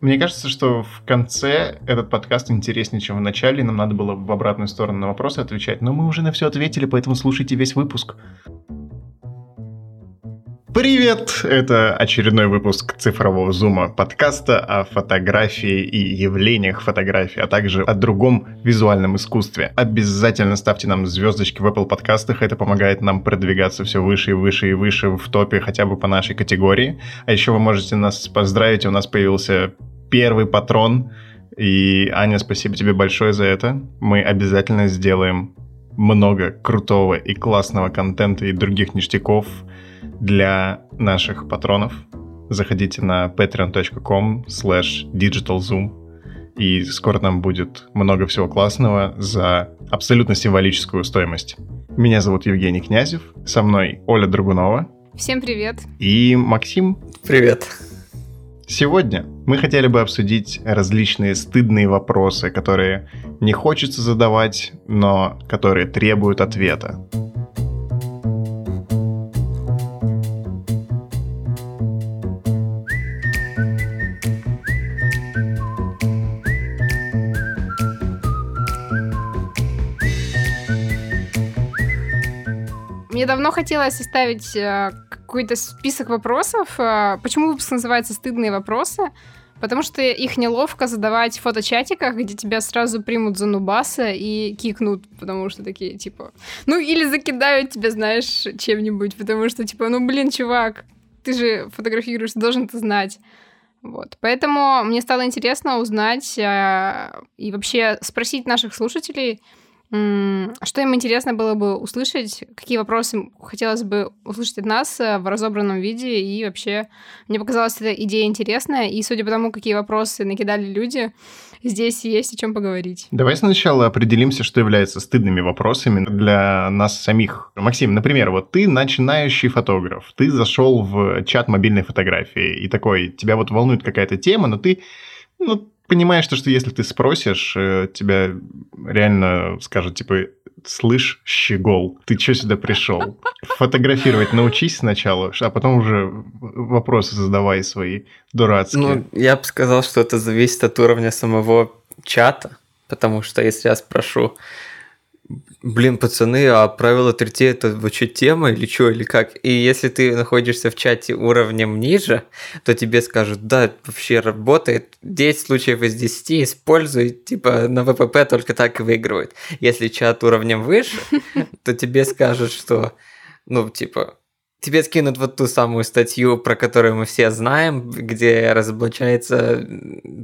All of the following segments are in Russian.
Мне кажется, что в конце этот подкаст интереснее, чем в начале, нам надо было в обратную сторону на вопросы отвечать, но мы уже на все ответили, поэтому слушайте весь выпуск. Привет! Это очередной выпуск цифрового зума подкаста о фотографии и явлениях фотографии, а также о другом визуальном искусстве. Обязательно ставьте нам звездочки в Apple подкастах, это помогает нам продвигаться все выше и выше и выше в топе хотя бы по нашей категории. А еще вы можете нас поздравить, у нас появился первый патрон, и Аня, спасибо тебе большое за это. Мы обязательно сделаем много крутого и классного контента и других ништяков для наших патронов. Заходите на patreon.com slash digitalzoom и скоро там будет много всего классного за абсолютно символическую стоимость. Меня зовут Евгений Князев, со мной Оля Драгунова. Всем привет. И Максим. Привет. Сегодня мы хотели бы обсудить различные стыдные вопросы, которые не хочется задавать, но которые требуют ответа. Мне давно хотелось составить э, какой-то список вопросов. Э, почему выпуск называется «Стыдные вопросы»? Потому что их неловко задавать в фоточатиках, где тебя сразу примут за нубаса и кикнут, потому что такие, типа... Ну, или закидают тебя, знаешь, чем-нибудь, потому что, типа, ну, блин, чувак, ты же фотографируешь, ты должен это знать. Вот. Поэтому мне стало интересно узнать э, и вообще спросить наших слушателей, что им интересно было бы услышать, какие вопросы хотелось бы услышать от нас э, в разобранном виде, и вообще мне показалась эта идея интересная, и судя по тому, какие вопросы накидали люди, здесь есть о чем поговорить. Давай сначала определимся, что является стыдными вопросами для нас самих. Максим, например, вот ты начинающий фотограф, ты зашел в чат мобильной фотографии, и такой, тебя вот волнует какая-то тема, но ты ну, понимаешь, что, что если ты спросишь, э, тебя реально скажут, типа, слышь, щегол, ты что сюда пришел? Фотографировать научись сначала, а потом уже вопросы задавай свои дурацкие. Ну, я бы сказал, что это зависит от уровня самого чата, потому что если я спрошу, Блин, пацаны, а правило 3 это вообще тема или что, или как? И если ты находишься в чате уровнем ниже, то тебе скажут, да, вообще работает, 10 случаев из 10 используй, типа на ВПП только так и выигрывают. Если чат уровнем выше, то тебе скажут, что, ну, типа, тебе скинут вот ту самую статью, про которую мы все знаем, где разоблачается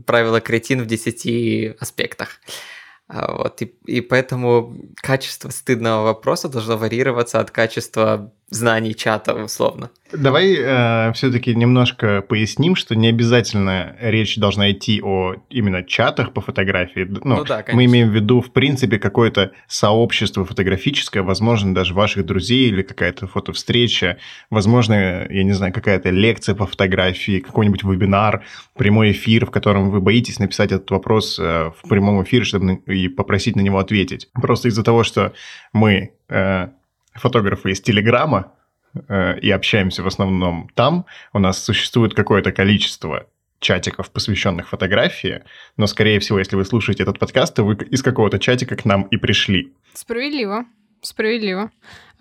правило кретин в 10 аспектах. А, вот, и, и поэтому качество стыдного вопроса должно варьироваться от качества знаний чата, условно. Давай э, все-таки немножко поясним, что не обязательно речь должна идти о именно чатах по фотографии. Ну, ну да, конечно. Мы имеем в виду, в принципе, какое-то сообщество фотографическое, возможно, даже ваших друзей или какая-то фотовстреча, возможно, я не знаю, какая-то лекция по фотографии, какой-нибудь вебинар, прямой эфир, в котором вы боитесь написать этот вопрос э, в прямом эфире, чтобы и попросить на него ответить. Просто из-за того, что мы э, фотографы из Телеграма э, и общаемся в основном там, у нас существует какое-то количество чатиков, посвященных фотографии, но, скорее всего, если вы слушаете этот подкаст, то вы из какого-то чатика к нам и пришли. Справедливо. Справедливо.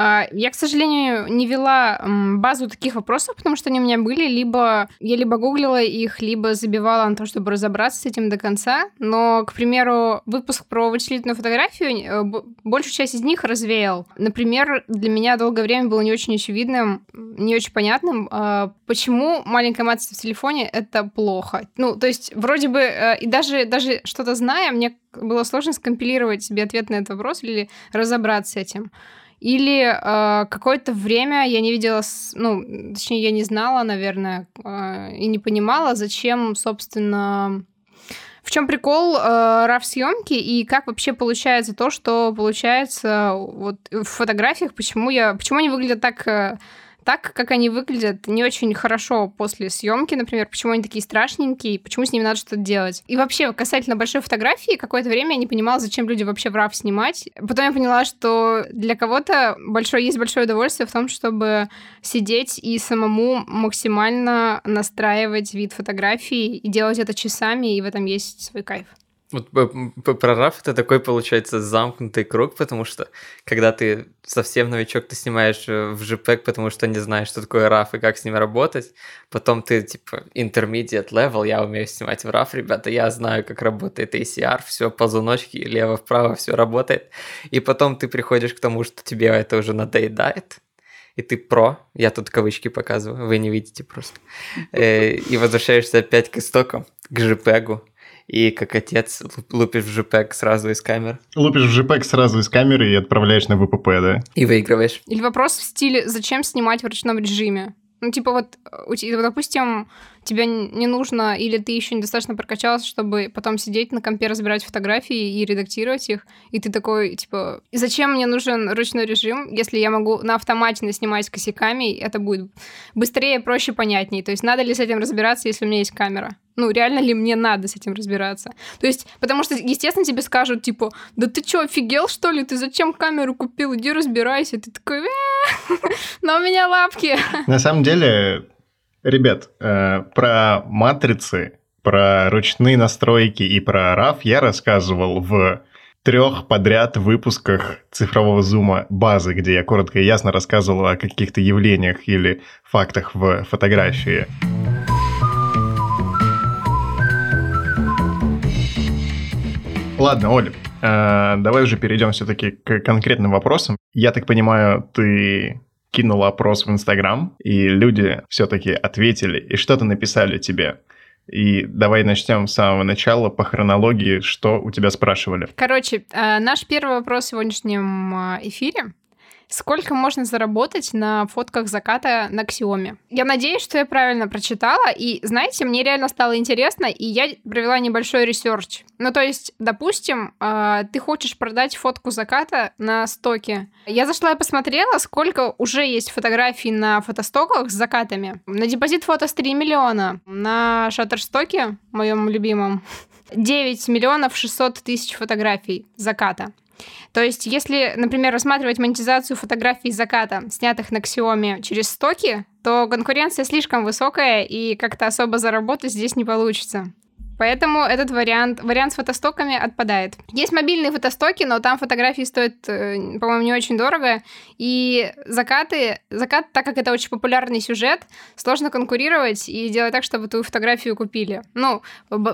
А, я, к сожалению, не вела базу таких вопросов, потому что они у меня были, либо я либо гуглила их, либо забивала на то, чтобы разобраться с этим до конца. Но, к примеру, выпуск про вычислительную фотографию, э, большую часть из них развеял. Например, для меня долгое время было не очень очевидным, не очень понятным, а, почему маленькая матрица в телефоне — это плохо. Ну, то есть, вроде бы, э, и даже, даже что-то зная, мне было сложно скомпилировать себе ответ на этот вопрос или разобраться с этим. Или э, какое-то время я не видела, ну, точнее, я не знала, наверное, э, и не понимала, зачем, собственно, в чем прикол э, RAW съемки и как вообще получается то, что получается вот в фотографиях, почему я, почему они выглядят так э, так, как они выглядят, не очень хорошо после съемки, например, почему они такие страшненькие, почему с ними надо что-то делать. И вообще, касательно большой фотографии, какое-то время я не понимала, зачем люди вообще в RAW снимать. Потом я поняла, что для кого-то большое, есть большое удовольствие в том, чтобы сидеть и самому максимально настраивать вид фотографии и делать это часами, и в этом есть свой кайф. Вот прорав это такой, получается, замкнутый круг, потому что когда ты совсем новичок, ты снимаешь э, в JPEG, потому что не знаешь, что такое RAW и как с ним работать. Потом ты, типа, intermediate level, я умею снимать в RAW, ребята, я знаю, как работает ACR, все ползуночки, лево-вправо, все работает. И потом ты приходишь к тому, что тебе это уже надоедает, и ты про, я тут кавычки показываю, вы не видите просто, э, и возвращаешься опять к истокам, к JPEG, и как отец лупишь в JPEG сразу из камеры. Лупишь в JPEG сразу из камеры и отправляешь на VPP, да? И выигрываешь. Или вопрос в стиле «Зачем снимать в ручном режиме?» Ну, типа вот, допустим, тебе не нужно, или ты еще недостаточно прокачался, чтобы потом сидеть на компе, разбирать фотографии и редактировать их, и ты такой, типа, зачем мне нужен ручной режим, если я могу на автомате снимать косяками, это будет быстрее, проще, понятнее. То есть надо ли с этим разбираться, если у меня есть камера? Ну, реально ли мне надо с этим разбираться? То есть, потому что, естественно, тебе скажут, типа, да ты что, офигел, что ли? Ты зачем камеру купил? Иди разбирайся. Ты такой, «Э, но у меня лапки. На самом деле, ребят, э, про матрицы, про ручные настройки и про RAW я рассказывал в трех подряд выпусках цифрового зума базы, где я коротко и ясно рассказывал о каких-то явлениях или фактах в фотографии. Ладно, Оля, э, давай уже перейдем все-таки к конкретным вопросам. Я так понимаю, ты кинула опрос в Инстаграм, и люди все-таки ответили и что-то написали тебе. И давай начнем с самого начала по хронологии, что у тебя спрашивали. Короче, э, наш первый вопрос в сегодняшнем э, эфире Сколько можно заработать на фотках заката на Xiaomi? Я надеюсь, что я правильно прочитала, и, знаете, мне реально стало интересно, и я провела небольшой ресерч. Ну, то есть, допустим, э, ты хочешь продать фотку заката на стоке. Я зашла и посмотрела, сколько уже есть фотографий на фотостоках с закатами. На Depositphotos 3 миллиона, на Shutterstock'е, моем любимом, 9 миллионов 600 тысяч фотографий заката. То есть, если, например, рассматривать монетизацию фотографий заката, снятых на Xiaomi через стоки, то конкуренция слишком высокая, и как-то особо заработать здесь не получится. Поэтому этот вариант, вариант с фотостоками отпадает. Есть мобильные фотостоки, но там фотографии стоят, э, по-моему, не очень дорого. И закаты, закат, так как это очень популярный сюжет, сложно конкурировать и делать так, чтобы твою фотографию купили. Ну,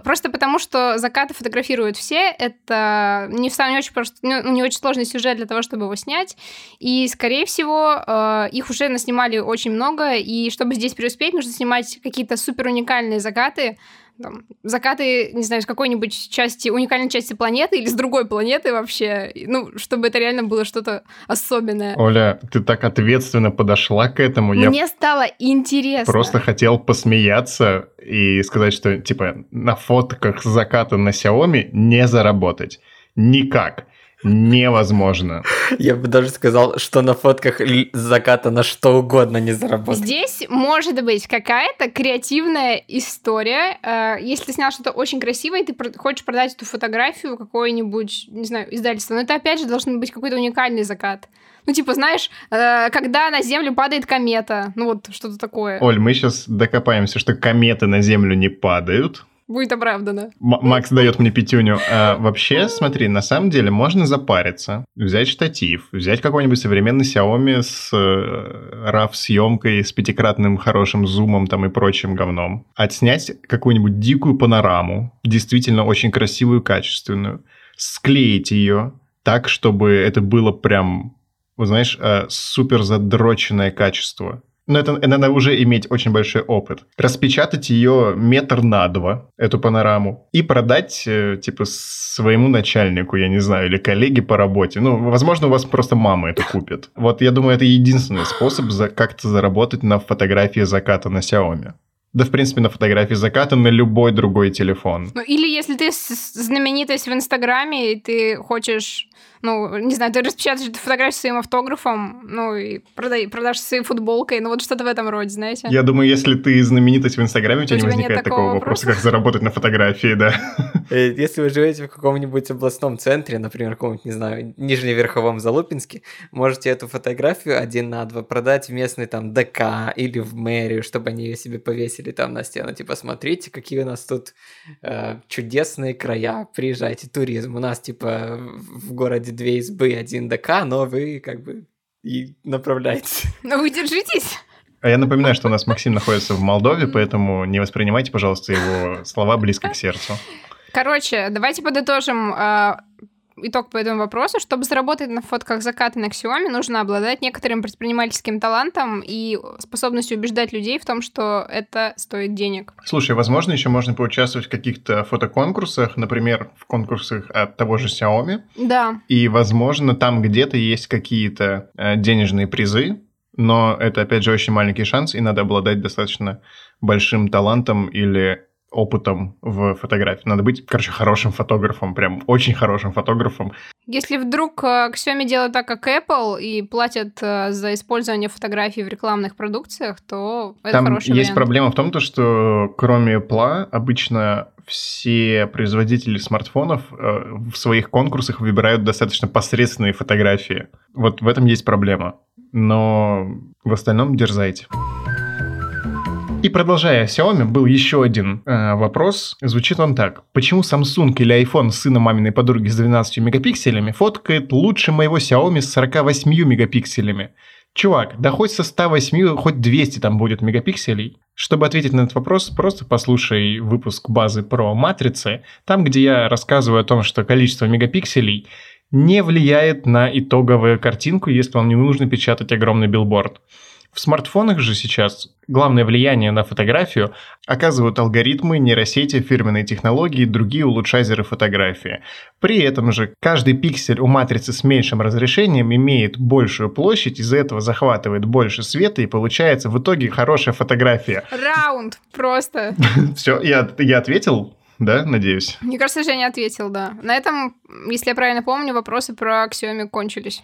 просто потому, что закаты фотографируют все, это не, не, очень, просто, ну, не очень сложный сюжет для того, чтобы его снять. И, скорее всего, э, их уже наснимали очень много, и чтобы здесь преуспеть, нужно снимать какие-то супер уникальные закаты, там, закаты, не знаю, с какой-нибудь части, уникальной части планеты или с другой планеты вообще, ну, чтобы это реально было что-то особенное. Оля, ты так ответственно подошла к этому. Мне Я стало интересно. Просто хотел посмеяться и сказать, что, типа, на фотках заката на Xiaomi не заработать. Никак невозможно. Я бы даже сказал, что на фотках заката на что угодно не заработать. Здесь может быть какая-то креативная история. Э, если ты снял что-то очень красивое, и ты хочешь продать эту фотографию какое-нибудь, не знаю, издательство, но это опять же должен быть какой-то уникальный закат. Ну, типа, знаешь, э, когда на Землю падает комета, ну вот что-то такое. Оль, мы сейчас докопаемся, что кометы на Землю не падают будет оправдано. М- Макс дает мне пятюню. А, вообще, смотри, на самом деле можно запариться, взять штатив, взять какой-нибудь современный Xiaomi с э, RAW-съемкой, с пятикратным хорошим зумом там и прочим говном, отснять какую-нибудь дикую панораму, действительно очень красивую, качественную, склеить ее так, чтобы это было прям, вот знаешь, э, супер задроченное качество но это, надо уже иметь очень большой опыт. Распечатать ее метр на два, эту панораму, и продать, э, типа, своему начальнику, я не знаю, или коллеге по работе. Ну, возможно, у вас просто мама это купит. Вот я думаю, это единственный способ за, как-то заработать на фотографии заката на Xiaomi. Да, в принципе, на фотографии заката на любой другой телефон. Ну, или если ты знаменитость в Инстаграме, и ты хочешь ну, не знаю, ты распечатаешь эту фотографию своим автографом, ну, и продай, продашь своей футболкой, ну, вот что-то в этом роде, знаете. Я думаю, если ты знаменитость в Инстаграме, у тебя, у тебя не возникает такого вопроса, вопроса, как заработать на фотографии, да. Э, если вы живете в каком-нибудь областном центре, например, каком-нибудь, не знаю, Нижневерховом Залупинске, можете эту фотографию один на два продать в местный там ДК или в мэрию, чтобы они ее себе повесили там на стену. Типа, смотрите, какие у нас тут э, чудесные края, приезжайте, туризм. У нас, типа, в городе две избы, один ДК, но вы как бы и направляете. Но вы держитесь. А я напоминаю, что у нас Максим находится в Молдове, поэтому не воспринимайте, пожалуйста, его слова близко к сердцу. Короче, давайте подытожим э, итог по этому вопросу. Чтобы заработать на фотках заката на Xiaomi, нужно обладать некоторым предпринимательским талантом и способностью убеждать людей в том, что это стоит денег. Слушай, возможно, еще можно поучаствовать в каких-то фотоконкурсах, например, в конкурсах от того же Xiaomi. Да. И, возможно, там где-то есть какие-то э, денежные призы, но это, опять же, очень маленький шанс, и надо обладать достаточно большим талантом или опытом в фотографии. Надо быть, короче, хорошим фотографом, прям очень хорошим фотографом. Если вдруг э, Xiaomi делает так, как Apple, и платят э, за использование фотографий в рекламных продукциях, то это Там хороший есть вариант. проблема в том, то, что кроме Apple, обычно все производители смартфонов э, в своих конкурсах выбирают достаточно посредственные фотографии. Вот в этом есть проблема. Но в остальном дерзайте. И продолжая Xiaomi, был еще один э, вопрос. Звучит он так. Почему Samsung или iPhone сына маминой подруги с 12 мегапикселями фоткает лучше моего Xiaomi с 48 мегапикселями? Чувак, да хоть со 108, хоть 200 там будет мегапикселей. Чтобы ответить на этот вопрос, просто послушай выпуск базы про матрицы, там, где я рассказываю о том, что количество мегапикселей не влияет на итоговую картинку, если вам не нужно печатать огромный билборд. В смартфонах же сейчас главное влияние на фотографию оказывают алгоритмы, нейросети, фирменные технологии и другие улучшайзеры фотографии. При этом же каждый пиксель у матрицы с меньшим разрешением имеет большую площадь, из-за этого захватывает больше света и получается в итоге хорошая фотография. Раунд просто. Все, я, я ответил? Да, надеюсь. Мне кажется, Женя ответил, да. На этом, если я правильно помню, вопросы про Xiaomi кончились.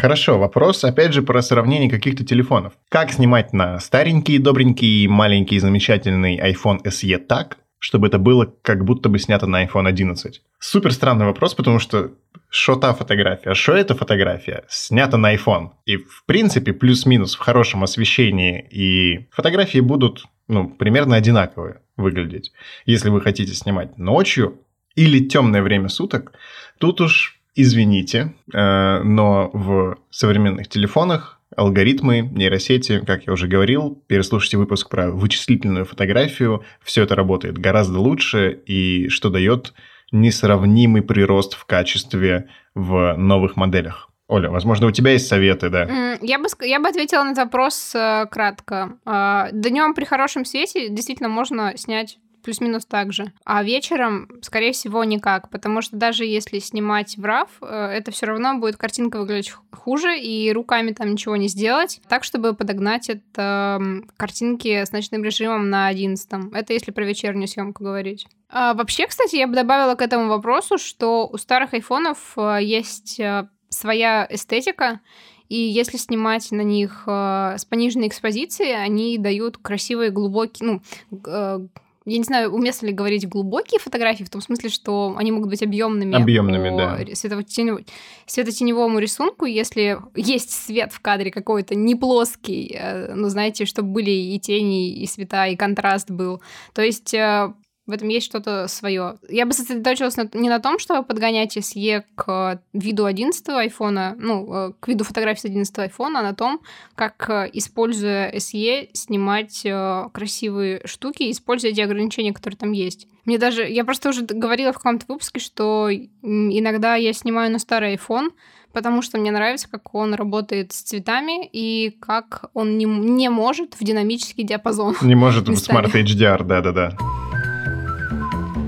Хорошо, вопрос опять же про сравнение каких-то телефонов. Как снимать на старенький, добренький, маленький, замечательный iPhone SE так, чтобы это было как будто бы снято на iPhone 11? Супер странный вопрос, потому что что та фотография, что эта фотография, снята на iPhone. И в принципе плюс-минус в хорошем освещении и фотографии будут ну, примерно одинаковые выглядеть. Если вы хотите снимать ночью или темное время суток, тут уж Извините, э, но в современных телефонах алгоритмы, нейросети, как я уже говорил, переслушайте выпуск про вычислительную фотографию, все это работает гораздо лучше и что дает несравнимый прирост в качестве в новых моделях. Оля, возможно, у тебя есть советы, да? Я бы, я бы ответила на этот вопрос э, кратко. Э, Днем при хорошем свете действительно можно снять плюс-минус так же. А вечером, скорее всего, никак, потому что даже если снимать в RAW, э, это все равно будет картинка выглядеть хуже, и руками там ничего не сделать, так, чтобы подогнать это картинки с ночным режимом на 11. Это если про вечернюю съемку говорить. А вообще, кстати, я бы добавила к этому вопросу, что у старых айфонов э, есть э, своя эстетика, и если снимать на них э, с пониженной экспозицией, они дают красивые, глубокие, ну, э, я не знаю, уместно ли говорить глубокие фотографии, в том смысле, что они могут быть объемными. Объемными, да. Светотеневому, светотеневому рисунку, если есть свет в кадре какой-то не плоский, ну, знаете, чтобы были и тени, и света, и контраст был. То есть э, в этом есть что-то свое. Я бы сосредоточилась на, не на том, чтобы подгонять SE к виду 11 айфона, ну, э, к виду фотографий с 11 айфона, а на том, как, э, используя SE, снимать э, красивые штуки, используя те ограничения, которые там есть. Мне даже... Я просто уже говорила в каком-то выпуске, что иногда я снимаю на старый iPhone, потому что мне нравится, как он работает с цветами и как он не, не может в динамический диапазон. Не может в Smart HDR, да-да-да.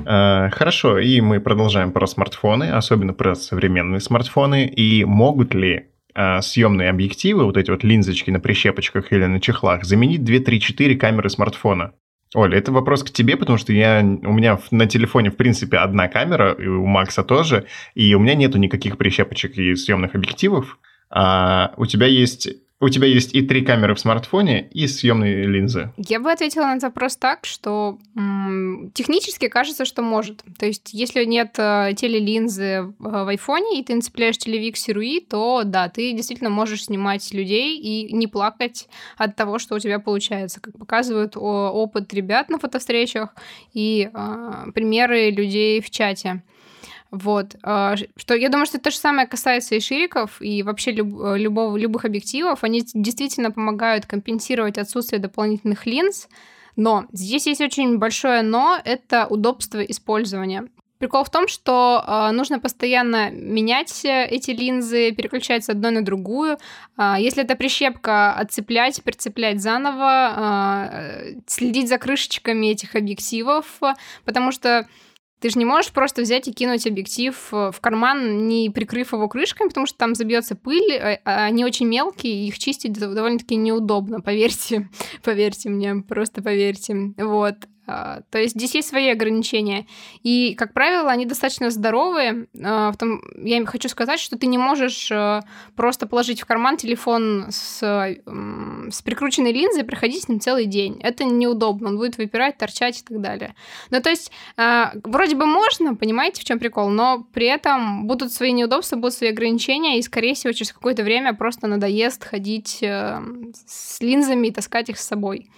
Э, хорошо, и мы продолжаем про смартфоны, особенно про современные смартфоны. И могут ли э, съемные объективы, вот эти вот линзочки на прищепочках или на чехлах, заменить 2, 3, 4 камеры смартфона? Оля, это вопрос к тебе, потому что я, у меня на телефоне, в принципе, одна камера, и у Макса тоже, и у меня нету никаких прищепочек и съемных объективов. А у тебя есть у тебя есть и три камеры в смартфоне, и съемные линзы. Я бы ответила на этот вопрос так, что м- технически кажется, что может. То есть, если нет э, телелинзы в, в айфоне, и ты нацепляешь телевик Руи, то да, ты действительно можешь снимать людей и не плакать от того, что у тебя получается. Как показывают о, опыт ребят на фотовстречах и э, примеры людей в чате. Вот. А, что я думаю, что то же самое касается и шириков, и вообще люб, э, любого, любых объективов. Они действительно помогают компенсировать отсутствие дополнительных линз, но здесь есть очень большое но, это удобство использования. Прикол в том, что э, нужно постоянно менять эти линзы, переключать с одной на другую. Э, если это прищепка, отцеплять, прицеплять заново, э, следить за крышечками этих объективов, потому что ты же не можешь просто взять и кинуть объектив э, в карман, не прикрыв его крышками, потому что там забьется пыль, э, а они очень мелкие, их чистить довольно-таки неудобно, поверьте, поверьте мне, просто поверьте. Вот. А, то есть здесь есть свои ограничения. И, как правило, они достаточно здоровые. А, я хочу сказать, что ты не можешь э, просто положить в карман телефон с, с прикрученной линзой и проходить с ним целый день. Это неудобно. Он будет выпирать, торчать и так далее. Ну, то есть, а, вроде бы можно, понимаете, в чем прикол, но при этом будут свои неудобства, будут свои ограничения, и, скорее всего, через какое-то время просто надоест ходить э, с линзами и таскать их с собой.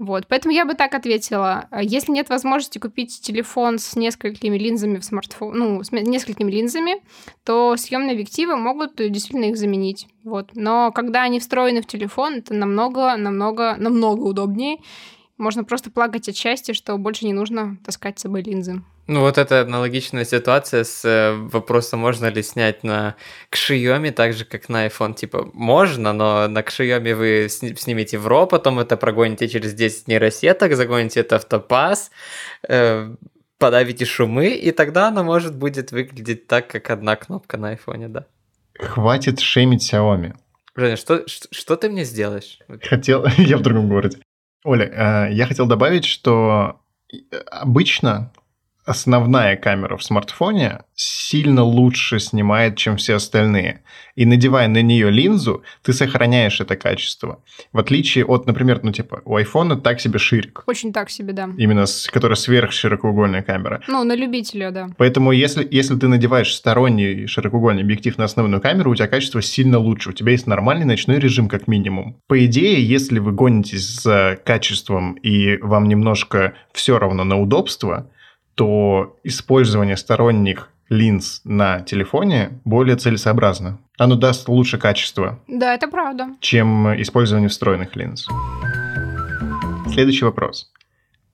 Вот, поэтому я бы так ответила. Если нет возможности купить телефон с несколькими линзами в смартфон, ну, с несколькими линзами, то съемные объективы могут действительно их заменить. Вот. Но когда они встроены в телефон, это намного, намного, намного удобнее. Можно просто плакать от счастья, что больше не нужно таскать с собой линзы. Ну вот это аналогичная ситуация с э, вопросом, можно ли снять на Xiaomi так же, как на iPhone. Типа, можно, но на Xiaomi вы снимете в RAW, потом это прогоните через 10 нейросеток, загоните это в топаз, э, подавите шумы, и тогда оно может будет выглядеть так, как одна кнопка на iPhone, да. Хватит шеймить Xiaomi. Женя, что, что, что ты мне сделаешь? Хотел, я в другом городе. Оля, э, я хотел добавить, что обычно основная камера в смартфоне сильно лучше снимает, чем все остальные. И надевая на нее линзу, ты сохраняешь это качество. В отличие от, например, ну типа у айфона так себе ширик. Очень так себе, да. Именно, с, которая сверхширокоугольная камера. Ну, на любителя, да. Поэтому если, если ты надеваешь сторонний широкоугольный объектив на основную камеру, у тебя качество сильно лучше. У тебя есть нормальный ночной режим как минимум. По идее, если вы гонитесь за качеством и вам немножко все равно на удобство, то использование сторонних линз на телефоне более целесообразно. Оно даст лучше качество. Да, это правда. Чем использование встроенных линз. Следующий вопрос.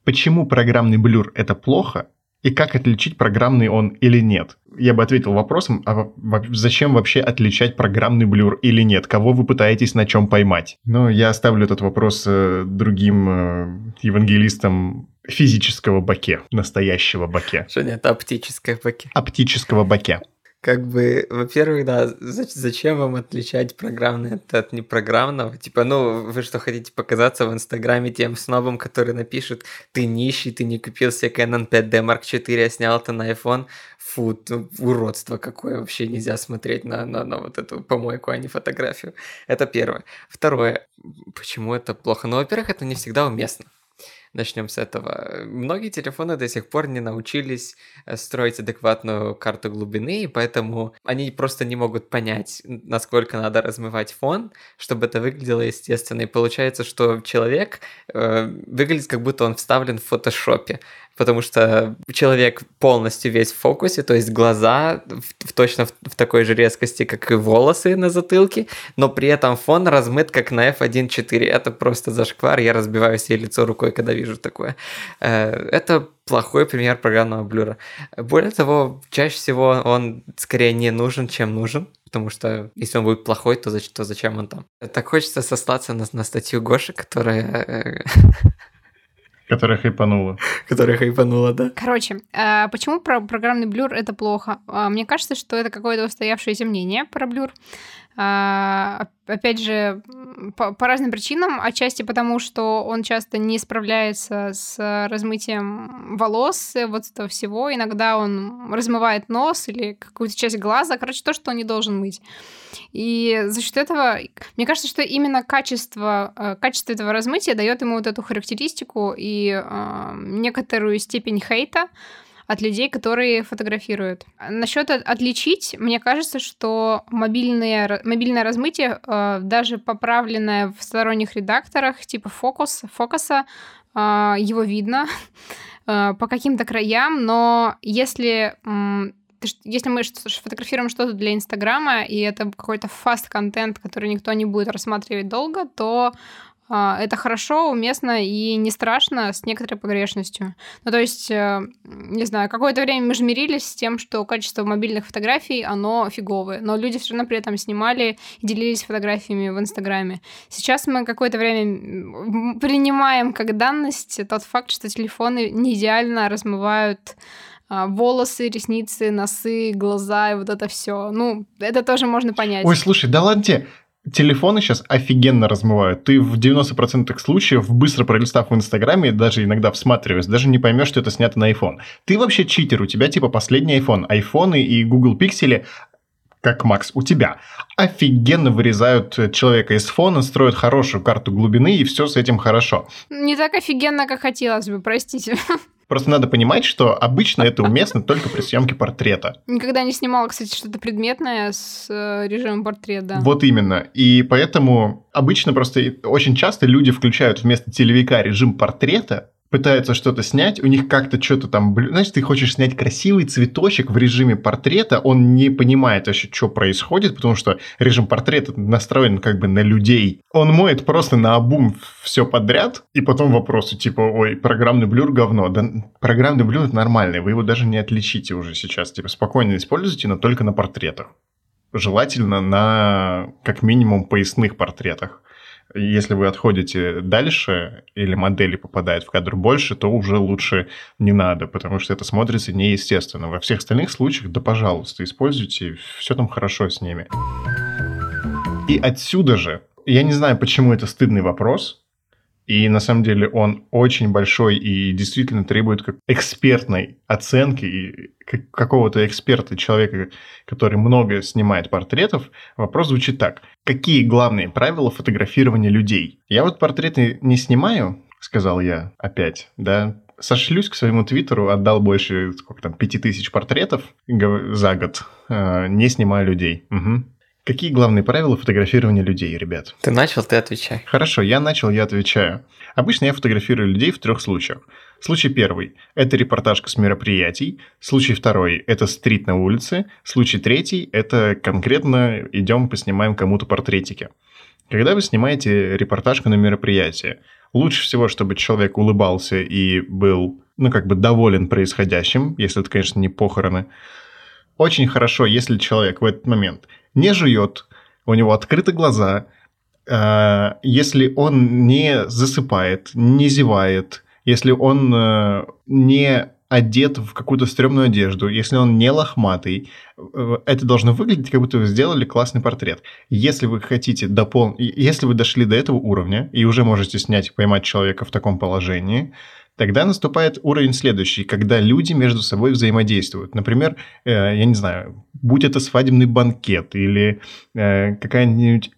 Почему программный блюр это плохо, и как отличить программный он или нет? Я бы ответил вопросом, а зачем вообще отличать программный блюр или нет? Кого вы пытаетесь на чем поймать? Но я оставлю этот вопрос э, другим э, евангелистам физического баке, настоящего баке. Что нет, оптическое баке. Оптического баке. Как бы, во-первых, да, зачем вам отличать программное от непрограммного? Типа, ну, вы что, хотите показаться в Инстаграме тем снобом, который напишет, ты нищий, ты не купил себе Canon 5D Mark IV, а снял это на iPhone? Фу, ну, уродство какое, вообще нельзя смотреть на, на, на вот эту помойку, а не фотографию. Это первое. Второе, почему это плохо? Ну, во-первых, это не всегда уместно. Начнем с этого. Многие телефоны до сих пор не научились э, строить адекватную карту глубины, и поэтому они просто не могут понять, насколько надо размывать фон, чтобы это выглядело естественно. И получается, что человек э, выглядит как будто он вставлен в фотошопе потому что человек полностью весь в фокусе, то есть глаза в, в, точно в, в такой же резкости, как и волосы на затылке, но при этом фон размыт, как на F1.4. Это просто зашквар, я разбиваю себе лицо рукой, когда вижу такое. Э, это плохой пример программного блюра. Более того, чаще всего он скорее не нужен, чем нужен. Потому что если он будет плохой, то, то зачем он там? Так хочется сослаться на, на статью Гоши, которая э, Которая хайпанула. Которая хайпанула, да. Короче, а почему про программный блюр это плохо? А, мне кажется, что это какое-то устоявшееся мнение про блюр. А, опять же, по, по разным причинам, отчасти потому, что он часто не справляется с размытием волос, вот этого всего. Иногда он размывает нос или какую-то часть глаза, короче, то, что он не должен мыть. И за счет этого, мне кажется, что именно качество, э, качество этого размытия дает ему вот эту характеристику и э, некоторую степень хейта, от людей, которые фотографируют. Насчет отличить, мне кажется, что мобильное, мобильное размытие, э, даже поправленное в сторонних редакторах, типа фокус, фокуса, э, его видно э, по каким-то краям, но если если мы фотографируем что-то для Инстаграма, и это какой-то фаст-контент, который никто не будет рассматривать долго, то это хорошо, уместно и не страшно с некоторой погрешностью. Ну, то есть, э, не знаю, какое-то время мы же мирились с тем, что качество мобильных фотографий, оно фиговое, но люди все равно при этом снимали и делились фотографиями в Инстаграме. Сейчас мы какое-то время принимаем как данность тот факт, что телефоны не идеально размывают а, волосы, ресницы, носы, глаза и вот это все. Ну, это тоже можно понять. Ой, слушай, да ладно тебе телефоны сейчас офигенно размывают. Ты в 90% случаев, быстро пролистав в Инстаграме, даже иногда всматриваясь, даже не поймешь, что это снято на iPhone. Ты вообще читер, у тебя типа последний iPhone. Айфоны и Google Pixel как Макс, у тебя. Офигенно вырезают человека из фона, строят хорошую карту глубины, и все с этим хорошо. Не так офигенно, как хотелось бы, простите. Просто надо понимать, что обычно это уместно только при съемке портрета. Никогда не снимала, кстати, что-то предметное с э, режимом портрета. Вот именно. И поэтому обычно просто очень часто люди включают вместо телевика режим портрета, пытаются что-то снять, у них как-то что-то там, знаешь, ты хочешь снять красивый цветочек в режиме портрета, он не понимает вообще, что происходит, потому что режим портрета настроен как бы на людей. Он моет просто на обум все подряд, и потом вопросы типа, ой, программный блюр говно. Да программный блюр это нормальный, вы его даже не отличите уже сейчас, типа спокойно используйте, но только на портретах. Желательно на как минимум поясных портретах. Если вы отходите дальше или модели попадают в кадр больше, то уже лучше не надо, потому что это смотрится неестественно. Во всех остальных случаях, да пожалуйста, используйте, все там хорошо с ними. И отсюда же, я не знаю, почему это стыдный вопрос, и на самом деле он очень большой и действительно требует как экспертной оценки и какого-то эксперта, человека, который много снимает портретов. Вопрос звучит так. Какие главные правила фотографирования людей? Я вот портреты не снимаю, сказал я опять, да, сошлюсь к своему твиттеру, отдал больше, сколько там, пяти тысяч портретов за год, э, не снимаю людей. Угу. Какие главные правила фотографирования людей, ребят? Ты начал, ты отвечай. Хорошо, я начал, я отвечаю. Обычно я фотографирую людей в трех случаях. Случай первый – это репортажка с мероприятий. Случай второй – это стрит на улице. Случай третий – это конкретно идем поснимаем кому-то портретики. Когда вы снимаете репортажку на мероприятие, лучше всего, чтобы человек улыбался и был, ну, как бы доволен происходящим, если это, конечно, не похороны. Очень хорошо, если человек в этот момент – не жует, у него открыты глаза, э, если он не засыпает, не зевает, если он э, не одет в какую-то стрёмную одежду, если он не лохматый, э, это должно выглядеть, как будто вы сделали классный портрет. Если вы хотите дополнить, если вы дошли до этого уровня и уже можете снять, поймать человека в таком положении, Тогда наступает уровень следующий, когда люди между собой взаимодействуют. Например, э, я не знаю, будь это свадебный банкет или э, какая-нибудь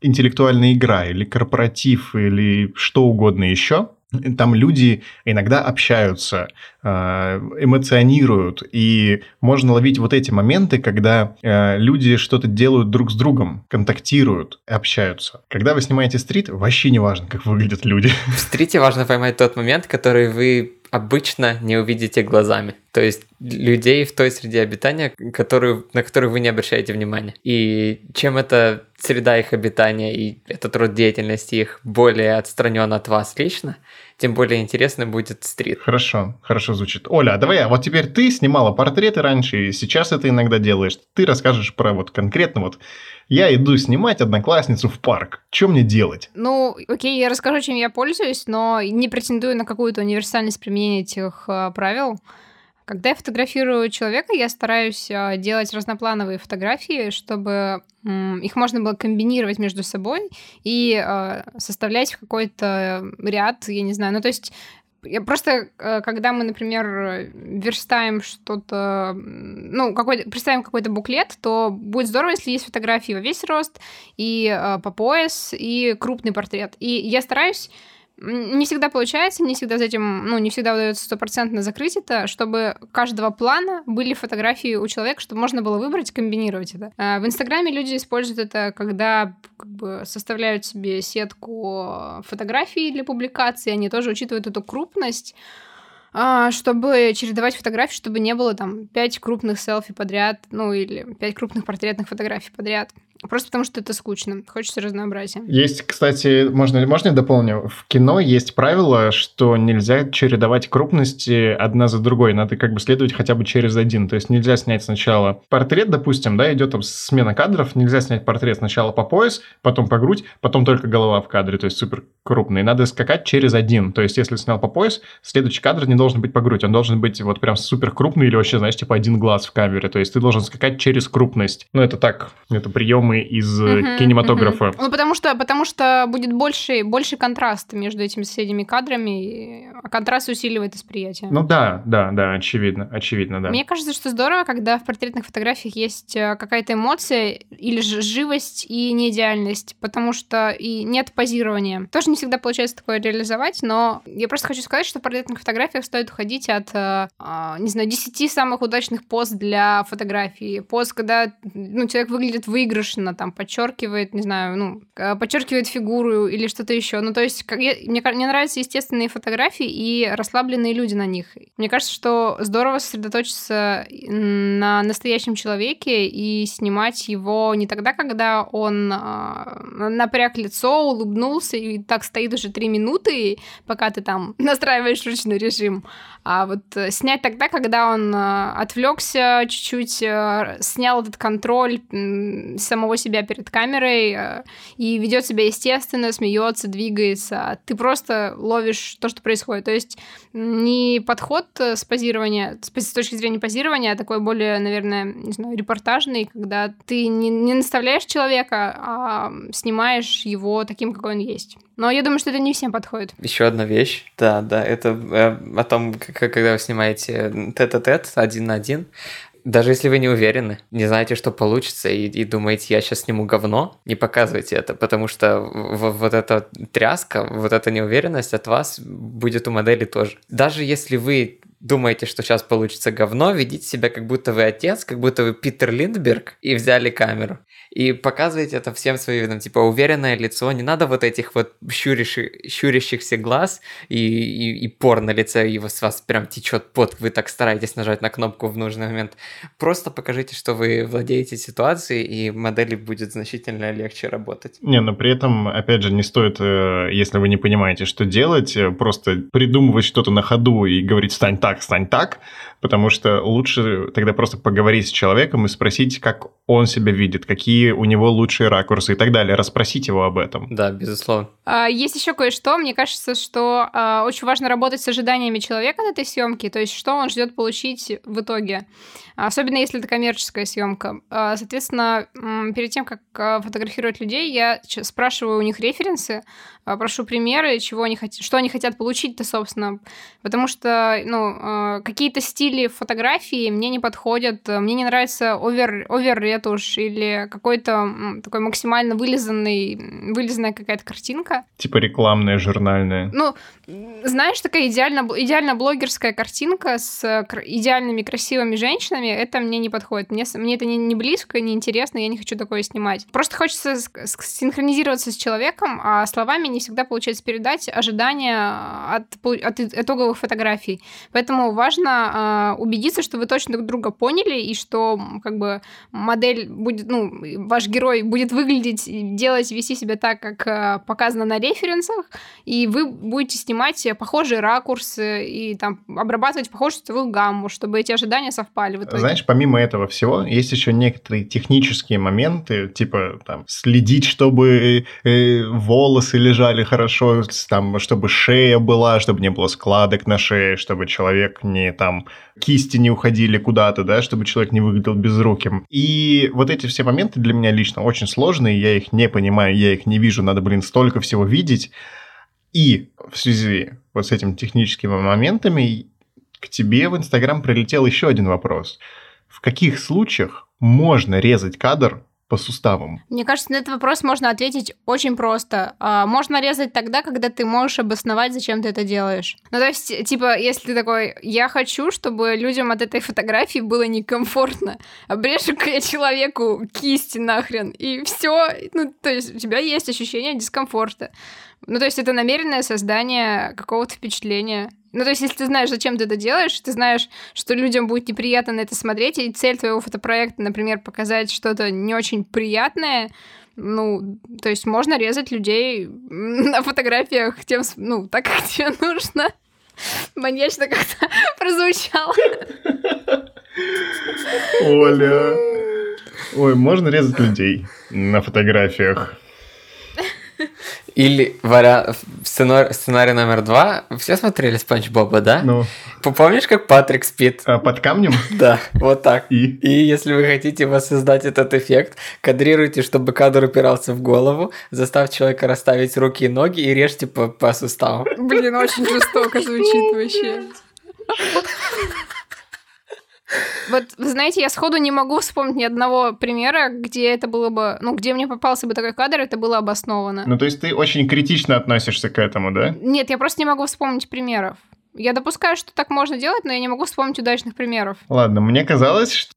интеллектуальная игра, или корпоратив, или что угодно еще – там люди иногда общаются, а, эмоционируют, и можно ловить вот эти моменты, когда а, люди что-то делают друг с другом, контактируют, общаются. Когда вы снимаете стрит, вообще не важно, как выглядят люди. В стрите важно поймать тот момент, который вы обычно не увидите глазами. То есть людей в той среде обитания, которую, на которую вы не обращаете внимания. И чем эта среда их обитания и этот род деятельности их более отстранен от вас лично, тем более интересно будет стрит. Хорошо, хорошо звучит. Оля, а давай, а вот теперь ты снимала портреты раньше, и сейчас это иногда делаешь. Ты расскажешь про вот конкретно вот я иду снимать одноклассницу в парк. Что мне делать? Ну, окей, я расскажу, чем я пользуюсь, но не претендую на какую-то универсальность применения этих э, правил. Когда я фотографирую человека, я стараюсь а, делать разноплановые фотографии, чтобы их можно было комбинировать между собой и э, составлять какой-то ряд, я не знаю, ну то есть я просто, э, когда мы, например, верстаем что-то, ну, какой представим какой-то буклет, то будет здорово, если есть фотографии во весь рост и по пояс, и крупный портрет. И я стараюсь не всегда получается, не всегда за этим, ну, не всегда удается стопроцентно закрыть это, чтобы каждого плана были фотографии у человека, чтобы можно было выбрать, комбинировать это. А в Инстаграме люди используют это, когда как бы составляют себе сетку фотографий для публикации, они тоже учитывают эту крупность, а, чтобы чередовать фотографии, чтобы не было там пять крупных селфи подряд, ну или пять крупных портретных фотографий подряд. Просто потому что это скучно. Хочется разнообразия. Есть, кстати, можно, можно я дополню? В кино есть правило, что нельзя чередовать крупности одна за другой. Надо как бы следовать хотя бы через один. То есть нельзя снять сначала портрет, допустим, да, идет там смена кадров. Нельзя снять портрет сначала по пояс, потом по грудь, потом только голова в кадре. То есть супер крупный. Надо скакать через один. То есть если снял по пояс, следующий кадр не должен быть по грудь. Он должен быть вот прям супер крупный или вообще, знаешь, типа один глаз в камере. То есть ты должен скакать через крупность. Ну, это так, это приемы фильмы из uh-huh, кинематографа. Uh-huh. Ну, потому что, потому что будет больше, больше контраста между этими соседними кадрами, а контраст усиливает восприятие. Ну да, да, да, очевидно, очевидно, да. Мне кажется, что здорово, когда в портретных фотографиях есть э, какая-то эмоция или живость и неидеальность, потому что и нет позирования. Тоже не всегда получается такое реализовать, но я просто хочу сказать, что в портретных фотографиях стоит уходить от, э, а, не знаю, 10 самых удачных поз для фотографии. Поз, когда ну, человек выглядит выигрышно, особенно там подчеркивает, не знаю, ну, подчеркивает фигуру или что-то еще. Ну, то есть, как я, мне, мне нравятся естественные фотографии и расслабленные люди на них. Мне кажется, что здорово сосредоточиться на настоящем человеке и снимать его не тогда, когда он а, напряг лицо, улыбнулся и так стоит уже три минуты, пока ты там настраиваешь ручной режим, а вот э, снять тогда, когда он э, отвлекся чуть-чуть, э, снял этот контроль самого себя перед камерой э, и ведет себя естественно, смеется, двигается. Ты просто ловишь то, что происходит. То есть не подход с позирования, с точки зрения позирования, а такой более, наверное, не знаю, репортажный, когда ты не, не наставляешь человека, а снимаешь его таким, какой он есть. Но я думаю, что это не всем подходит. Еще одна вещь, да, да, это э, о том, как, когда вы снимаете тет-а-тет один на один, даже если вы не уверены, не знаете, что получится, и, и думаете, я сейчас сниму говно, не показывайте это, потому что вот эта тряска, вот эта неуверенность от вас будет у модели тоже. Даже если вы думаете, что сейчас получится говно, ведите себя, как будто вы отец, как будто вы Питер Линдберг, и взяли камеру и показывайте это всем своим видом, типа уверенное лицо, не надо вот этих вот щурящих, щурящихся глаз и, и, и пор на лице, и с вас прям течет пот, вы так стараетесь нажать на кнопку в нужный момент. Просто покажите, что вы владеете ситуацией, и модели будет значительно легче работать. Не, но при этом, опять же, не стоит, э, если вы не понимаете, что делать, э, просто придумывать что-то на ходу и говорить «стань так, стань так», потому что лучше тогда просто поговорить с человеком и спросить, как он себя видит, какие у него лучшие ракурсы и так далее, расспросить его об этом. Да, безусловно. А, есть еще кое-что. Мне кажется, что а, очень важно работать с ожиданиями человека на этой съемке, то есть что он ждет получить в итоге. Особенно если это коммерческая съемка. А, соответственно, перед тем, как фотографировать людей, я спрашиваю у них референсы, прошу примеры, чего они хотят, что они хотят получить-то, собственно. Потому что, ну, какие-то стили фотографии мне не подходят. Мне не нравится овер, овер ретушь или какой-то такой максимально вылизанный, вылизанная какая-то картинка. Типа рекламная, журнальная. Ну, знаешь, такая идеально, идеально блогерская картинка с идеальными красивыми женщинами, это мне не подходит. Мне, мне это не, не близко, не интересно, я не хочу такое снимать. Просто хочется синхронизироваться с человеком, а словами не всегда получается передать ожидания от, от итоговых фотографий. Поэтому важно э, убедиться, что вы точно друг друга поняли, и что как бы модель будет, ну, ваш герой будет выглядеть, делать, вести себя так, как э, показано на референсах, и вы будете снимать похожие ракурсы и там обрабатывать похожую цветовую гамму, чтобы эти ожидания совпали в итоге. Знаешь, помимо этого всего, есть еще некоторые технические моменты, типа там следить, чтобы э, волосы лежали хорошо, там, чтобы шея была, чтобы не было складок на шее, чтобы человек не там кисти не уходили куда-то, да, чтобы человек не выглядел безруким. И вот эти все моменты для меня лично очень сложные, я их не понимаю, я их не вижу, надо, блин, столько всего видеть. И в связи вот с этими техническими моментами к тебе в Инстаграм прилетел еще один вопрос. В каких случаях можно резать кадр по суставам? Мне кажется, на этот вопрос можно ответить очень просто. А, можно резать тогда, когда ты можешь обосновать, зачем ты это делаешь. Ну, то есть, типа, если ты такой, я хочу, чтобы людям от этой фотографии было некомфортно, обрежу-ка я человеку кисти нахрен, и все. Ну, то есть, у тебя есть ощущение дискомфорта. Ну, то есть, это намеренное создание какого-то впечатления. Ну, то есть, если ты знаешь, зачем ты это делаешь, ты знаешь, что людям будет неприятно на это смотреть, и цель твоего фотопроекта, например, показать что-то не очень приятное, ну, то есть можно резать людей на фотографиях тем, ну, так, как тебе нужно. Маньячно как-то прозвучало. Оля. Ой, можно резать людей на фотографиях. Или вариант, сценарий, сценарий номер два. Все смотрели Спанч Боба, да? Ну. Помнишь, как Патрик спит? А под камнем? Да, вот так. И? И если вы хотите воссоздать этот эффект, кадрируйте, чтобы кадр упирался в голову, заставьте человека расставить руки и ноги и режьте по, по суставам. Блин, очень жестоко звучит вообще. Вот, вы знаете, я сходу не могу вспомнить ни одного примера, где это было бы, ну, где мне попался бы такой кадр, это было обосновано. Ну, то есть ты очень критично относишься к этому, да? Нет, я просто не могу вспомнить примеров. Я допускаю, что так можно делать, но я не могу вспомнить удачных примеров. Ладно, мне казалось, что...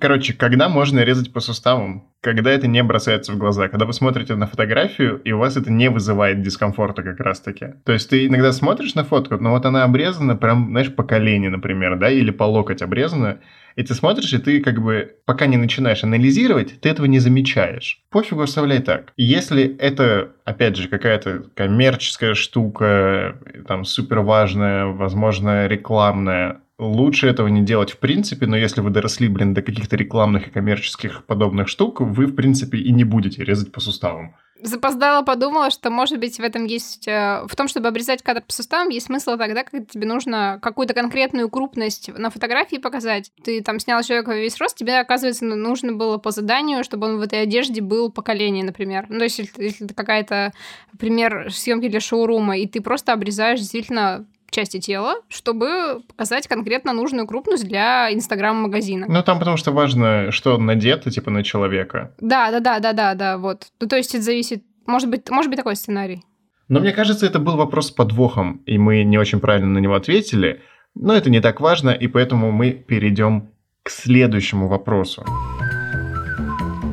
Короче, когда можно резать по суставам? Когда это не бросается в глаза? Когда вы смотрите на фотографию, и у вас это не вызывает дискомфорта как раз-таки? То есть ты иногда смотришь на фотку, но вот она обрезана прям, знаешь, по колени, например, да, или по локоть обрезана, и ты смотришь, и ты как бы, пока не начинаешь анализировать, ты этого не замечаешь. Пофигу, оставляй так. Если это, опять же, какая-то коммерческая штука, там, супер важная, возможно, рекламная, лучше этого не делать в принципе, но если вы доросли, блин, до каких-то рекламных и коммерческих подобных штук, вы, в принципе, и не будете резать по суставам запоздала подумала, что, может быть, в этом есть... Э, в том, чтобы обрезать кадр по суставам, есть смысл тогда, когда тебе нужно какую-то конкретную крупность на фотографии показать. Ты там снял человека весь рост, тебе, оказывается, ну, нужно было по заданию, чтобы он в этой одежде был по колени, например. Ну, то есть, если, если это какая-то, пример съемки для шоурума, и ты просто обрезаешь действительно части тела, чтобы показать конкретно нужную крупность для инстаграм-магазина. Ну, там потому что важно, что надето, типа, на человека. Да, да, да, да, да, да, вот. Ну, то есть это зависит... Может быть, может быть такой сценарий. Но мне кажется, это был вопрос с подвохом, и мы не очень правильно на него ответили. Но это не так важно, и поэтому мы перейдем к следующему вопросу.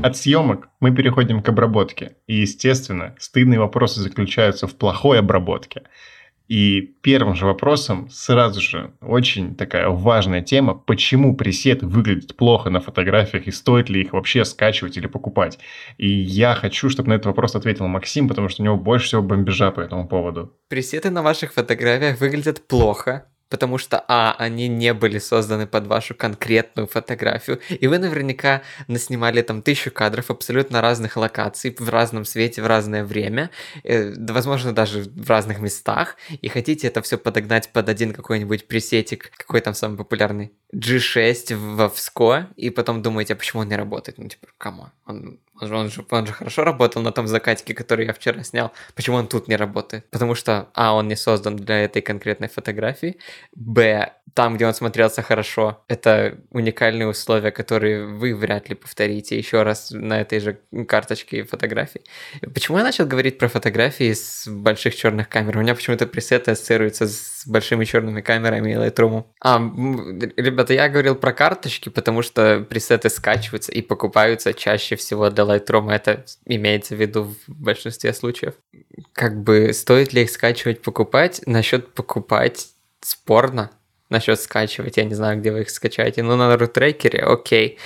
От съемок мы переходим к обработке. И, естественно, стыдные вопросы заключаются в плохой обработке. И первым же вопросом сразу же очень такая важная тема, почему пресеты выглядят плохо на фотографиях и стоит ли их вообще скачивать или покупать. И я хочу, чтобы на этот вопрос ответил Максим, потому что у него больше всего бомбежа по этому поводу. Пресеты на ваших фотографиях выглядят плохо, потому что, а, они не были созданы под вашу конкретную фотографию, и вы наверняка наснимали там тысячу кадров абсолютно разных локаций, в разном свете, в разное время, э, возможно, даже в разных местах, и хотите это все подогнать под один какой-нибудь пресетик, какой там самый популярный, G6 в ВСКО, и потом думаете, а почему он не работает? Ну, типа, кому? Он он же, он, же, он же хорошо работал на том закатике, который я вчера снял. Почему он тут не работает? Потому что, а, он не создан для этой конкретной фотографии, б, там, где он смотрелся хорошо, это уникальные условия, которые вы вряд ли повторите еще раз на этой же карточке фотографий. Почему я начал говорить про фотографии с больших черных камер? У меня почему-то пресеты ассоциируются с большими черными камерами и Lightroom. А, ребята, я говорил про карточки, потому что пресеты скачиваются и покупаются чаще всего для Lightroom. Это имеется в виду в большинстве случаев. Как бы стоит ли их скачивать, покупать? Насчет покупать спорно насчет скачивать, я не знаю, где вы их скачаете, но на рутрекере, окей.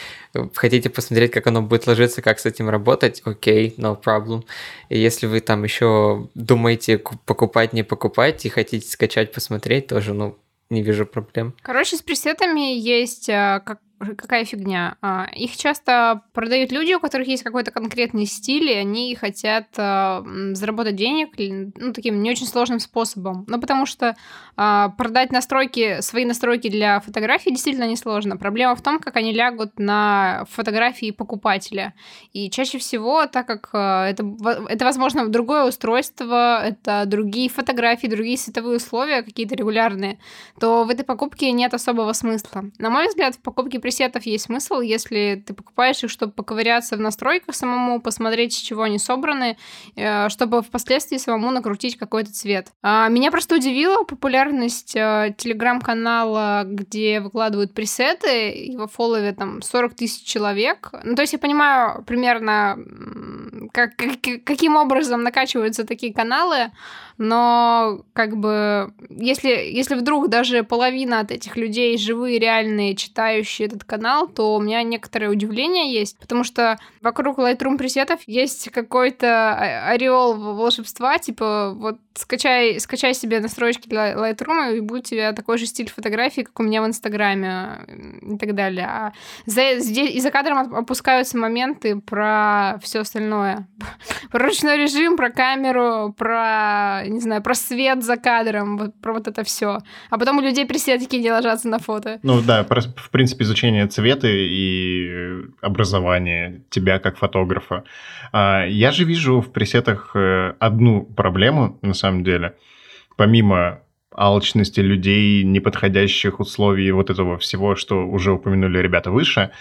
Хотите посмотреть, как оно будет ложиться, как с этим работать, окей, no problem. И если вы там еще думаете покупать, не покупать, и хотите скачать, посмотреть, тоже, ну, не вижу проблем. Короче, с пресетами есть а, как какая фигня. А, их часто продают люди, у которых есть какой-то конкретный стиль, и они хотят а, заработать денег ну, таким не очень сложным способом. Ну, потому что а, продать настройки, свои настройки для фотографий действительно несложно. Проблема в том, как они лягут на фотографии покупателя. И чаще всего, так как это, это возможно, другое устройство, это другие фотографии, другие световые условия какие-то регулярные, то в этой покупке нет особого смысла. На мой взгляд, в покупке пресетов есть смысл, если ты покупаешь их, чтобы поковыряться в настройках самому, посмотреть, с чего они собраны, э, чтобы впоследствии самому накрутить какой-то цвет. А, меня просто удивила популярность э, телеграм-канала, где выкладывают пресеты, его фоллове там 40 тысяч человек. Ну, то есть я понимаю примерно, как, как, каким образом накачиваются такие каналы, но как бы если, если вдруг даже половина от этих людей живые, реальные, читающие этот канал, то у меня некоторое удивление есть, потому что вокруг Lightroom пресетов есть какой-то ореол волшебства, типа вот скачай, скачай себе настройки для Lightroom, и будет у тебя такой же стиль фотографии, как у меня в Инстаграме и так далее. А за, здесь, и за кадром опускаются моменты про все остальное. Про ручной режим, про камеру, про не знаю, про свет за кадром, вот, про вот это все. А потом у людей пресетики не ложатся на фото. Ну да, в принципе, изучение цвета и образование тебя как фотографа. А, я же вижу в пресетах э, одну проблему, на самом деле. Помимо алчности людей, неподходящих условий, вот этого всего, что уже упомянули ребята выше,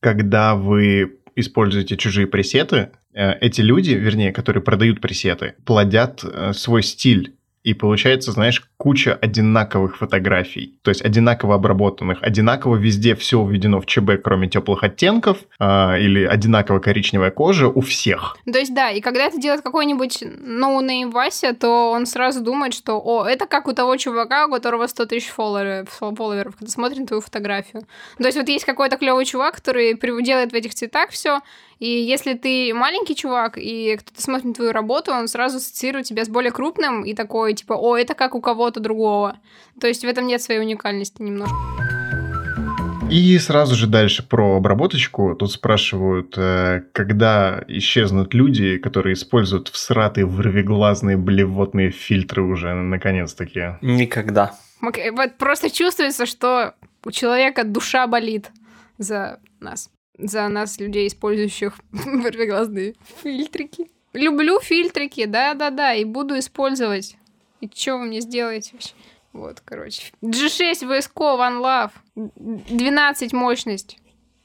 когда вы используете чужие пресеты, э, эти люди, вернее, которые продают пресеты, плодят э, свой стиль и получается, знаешь, куча одинаковых фотографий, то есть одинаково обработанных, одинаково везде все введено в ЧБ, кроме теплых оттенков, э, или одинаково коричневая кожа у всех. То есть, да, и когда это делает какой-нибудь no name Вася, то он сразу думает, что, о, это как у того чувака, у которого 100 тысяч фолловеров, когда смотрит твою фотографию. То есть, вот есть какой-то клевый чувак, который делает в этих цветах все, и если ты маленький чувак, и кто-то смотрит на твою работу, он сразу ассоциирует тебя с более крупным и такой, типа, о, это как у кого-то другого. То есть в этом нет своей уникальности немножко. И сразу же дальше про обработочку. Тут спрашивают, э, когда исчезнут люди, которые используют всратые вырвиглазные блевотные фильтры уже, наконец-таки. Никогда. Вот просто чувствуется, что у человека душа болит за нас за нас, людей, использующих глазные фильтрики. Люблю фильтрики, да-да-да, и буду использовать. И что вы мне сделаете вообще? Вот, короче. G6 VSCO One Love. 12 мощность.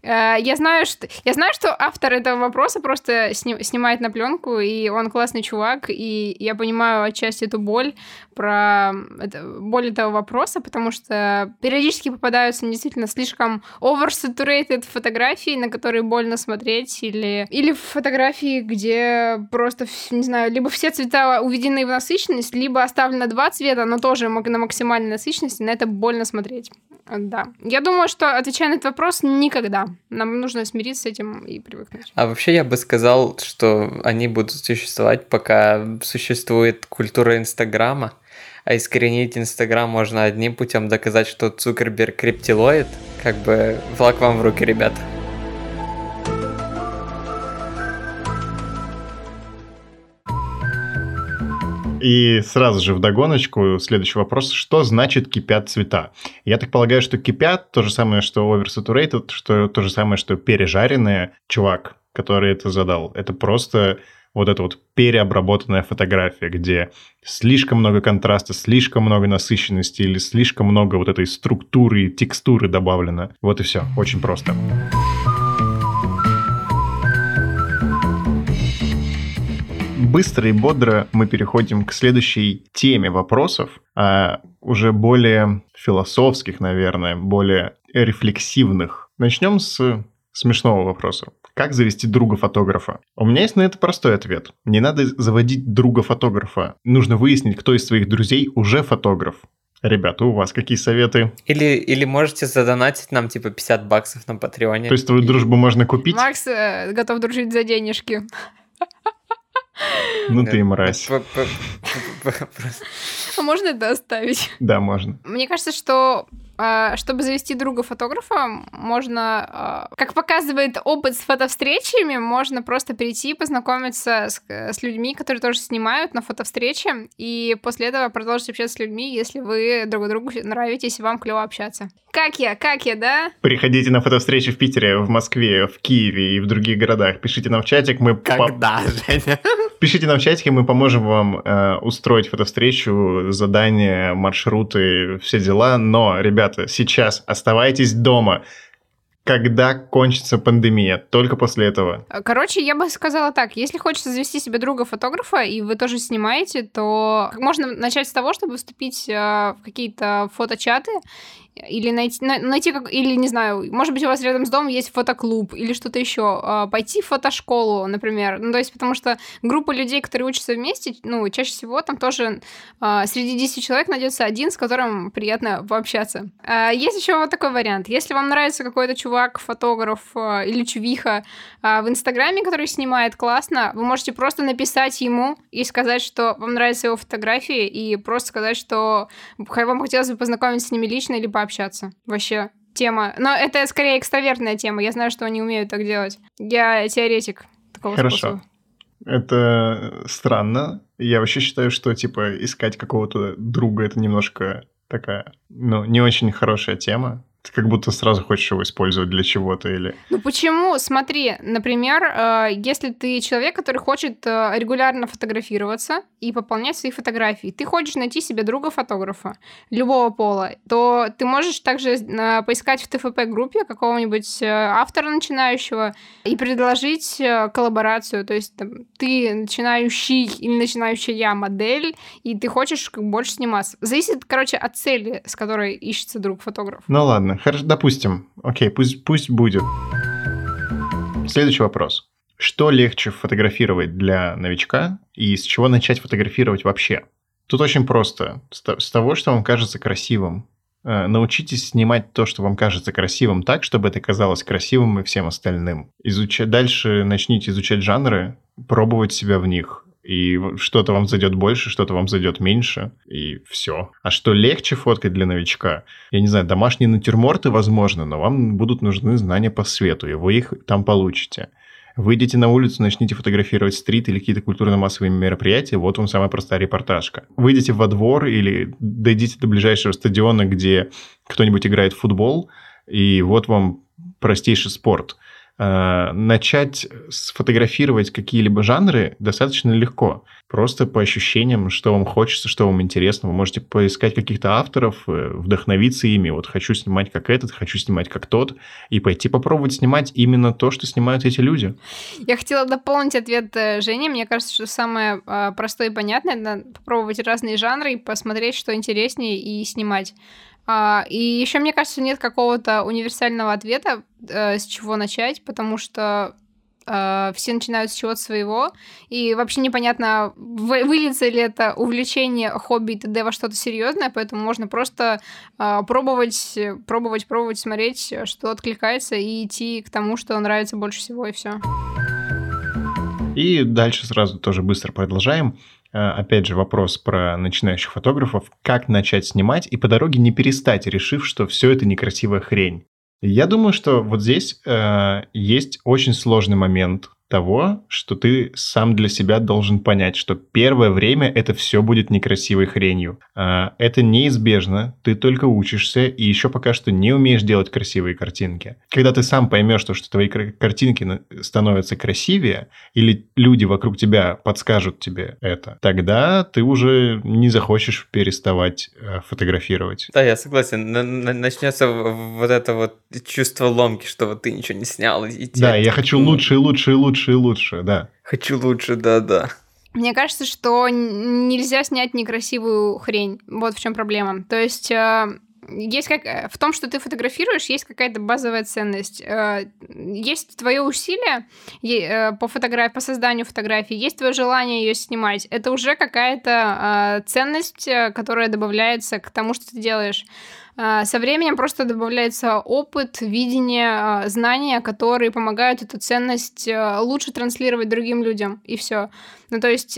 Э, я знаю, что, я знаю, что автор этого вопроса просто сни, снимает на пленку, и он классный чувак, и я понимаю отчасти эту боль про это, боль этого вопроса, потому что периодически попадаются действительно слишком oversaturated фотографии, на которые больно смотреть, или, или фотографии, где просто, не знаю, либо все цвета уведены в насыщенность, либо оставлено два цвета, но тоже на максимальной насыщенности, на это больно смотреть. Да. Я думаю, что, отвечая на этот вопрос, никогда. Нам нужно смириться с этим и привыкнуть. А вообще я бы сказал, что они будут существовать, пока существует культура Инстаграма. А искоренить Инстаграм можно одним путем доказать, что Цукерберг криптилоид. Как бы флаг вам в руки, ребята. И сразу же в догоночку следующий вопрос. Что значит кипят цвета? Я так полагаю, что кипят то же самое, что oversaturated, что то же самое, что пережаренные. Чувак, который это задал, это просто вот эта вот переобработанная фотография, где слишком много контраста, слишком много насыщенности или слишком много вот этой структуры и текстуры добавлено. Вот и все. Очень просто. Быстро и бодро мы переходим к следующей теме вопросов, а уже более философских, наверное, более рефлексивных. Начнем с смешного вопроса. Как завести друга-фотографа? У меня есть на это простой ответ. Не надо заводить друга-фотографа. Нужно выяснить, кто из своих друзей уже фотограф. Ребята, у вас какие советы? Или, или можете задонатить нам типа 50 баксов на Патреоне. То есть твою и... дружбу можно купить? Макс э, готов дружить за денежки. Ну ты мразь. А можно это оставить? Да, можно. Мне кажется, что чтобы завести друга фотографа, можно, а, как показывает опыт с фотовстречами, можно просто прийти, познакомиться с, с людьми, которые тоже снимают на фотовстрече, и после этого продолжить общаться с людьми, если вы друг другу нравитесь и вам клево общаться. Как я, как я, да? Приходите на фотовстречи в Питере, в Москве, в Киеве и в других городах. Пишите нам в чатик, мы... Когда, по... Женя? Пишите нам в чатике, мы поможем вам э, устроить фотовстречу, задания, маршруты, все дела. Но, ребята, сейчас оставайтесь дома когда кончится пандемия, только после этого. Короче, я бы сказала так, если хочется завести себе друга-фотографа, и вы тоже снимаете, то можно начать с того, чтобы вступить э, в какие-то фоточаты или найти, найти как, или не знаю, может быть, у вас рядом с домом есть фотоклуб или что-то еще, а, пойти в фотошколу, например, ну, то есть, потому что группа людей, которые учатся вместе, ну, чаще всего там тоже а, среди 10 человек найдется один, с которым приятно пообщаться. А, есть еще вот такой вариант. Если вам нравится какой-то чувак, фотограф или чувиха в Инстаграме, который снимает классно, вы можете просто написать ему и сказать, что вам нравятся его фотографии, и просто сказать, что вам хотелось бы познакомиться с ними лично или пообщаться общаться. Вообще тема. Но это скорее экстравертная тема. Я знаю, что они умеют так делать. Я теоретик такого Хорошо. способа. Это странно. Я вообще считаю, что, типа, искать какого-то друга — это немножко такая, ну, не очень хорошая тема. Ты как будто сразу хочешь его использовать для чего-то или... Ну почему? Смотри, например, э, если ты человек, который хочет э, регулярно фотографироваться и пополнять свои фотографии, ты хочешь найти себе друга-фотографа любого пола, то ты можешь также э, поискать в ТФП-группе какого-нибудь автора начинающего и предложить коллаборацию. То есть там, ты начинающий или начинающая модель, и ты хочешь как больше сниматься. Зависит, короче, от цели, с которой ищется друг-фотограф. Ну ладно, хорошо, допустим. Окей, пусть, пусть будет. Следующий вопрос. Что легче фотографировать для новичка и с чего начать фотографировать вообще? Тут очень просто. С того, что вам кажется красивым. Э, научитесь снимать то, что вам кажется красивым, так, чтобы это казалось красивым и всем остальным. Изучать дальше начните изучать жанры, пробовать себя в них и что-то вам зайдет больше, что-то вам зайдет меньше, и все. А что легче фоткать для новичка? Я не знаю, домашние натюрморты, возможно, но вам будут нужны знания по свету, и вы их там получите. Выйдите на улицу, начните фотографировать стрит или какие-то культурно-массовые мероприятия, вот вам самая простая репортажка. Выйдите во двор или дойдите до ближайшего стадиона, где кто-нибудь играет в футбол, и вот вам простейший спорт – начать сфотографировать какие-либо жанры достаточно легко. Просто по ощущениям, что вам хочется, что вам интересно. Вы можете поискать каких-то авторов, э, вдохновиться ими. Вот хочу снимать как этот, хочу снимать как тот. И пойти попробовать снимать именно то, что снимают эти люди. Я хотела дополнить ответ э, Жени. Мне кажется, что самое простое и понятное – это попробовать разные жанры и посмотреть, что интереснее, и снимать. А, и еще, мне кажется, нет какого-то универсального ответа, э, с чего начать, потому что э, все начинают с чего-то своего, и вообще непонятно, выльется ли это увлечение, хобби и т.д. во что-то серьезное, поэтому можно просто э, пробовать, пробовать, пробовать, смотреть, что откликается, и идти к тому, что нравится больше всего, и все. И дальше сразу тоже быстро продолжаем. Э, опять же, вопрос про начинающих фотографов. Как начать снимать и по дороге не перестать, решив, что все это некрасивая хрень? Я думаю, что вот здесь э, есть очень сложный момент того, что ты сам для себя должен понять, что первое время это все будет некрасивой хренью. А, это неизбежно, ты только учишься и еще пока что не умеешь делать красивые картинки. Когда ты сам поймешь, что, что твои картинки становятся красивее, или люди вокруг тебя подскажут тебе это, тогда ты уже не захочешь переставать э, фотографировать. Да, я согласен. Начнется вот это вот чувство ломки, что вот ты ничего не снял. И да, я хочу лучше и лучше и лучше лучше и лучше, да. Хочу лучше, да-да. Мне кажется, что нельзя снять некрасивую хрень. Вот в чем проблема. То есть э, есть как э, в том, что ты фотографируешь, есть какая-то базовая ценность. Э, есть твое усилие по фотографии, по созданию фотографии, есть твое желание ее снимать. Это уже какая-то ценность, которая добавляется к тому, что ты делаешь. А, со временем просто добавляется опыт, видение, а, знания, которые помогают эту ценность а, лучше транслировать другим людям, и все. Ну, то есть,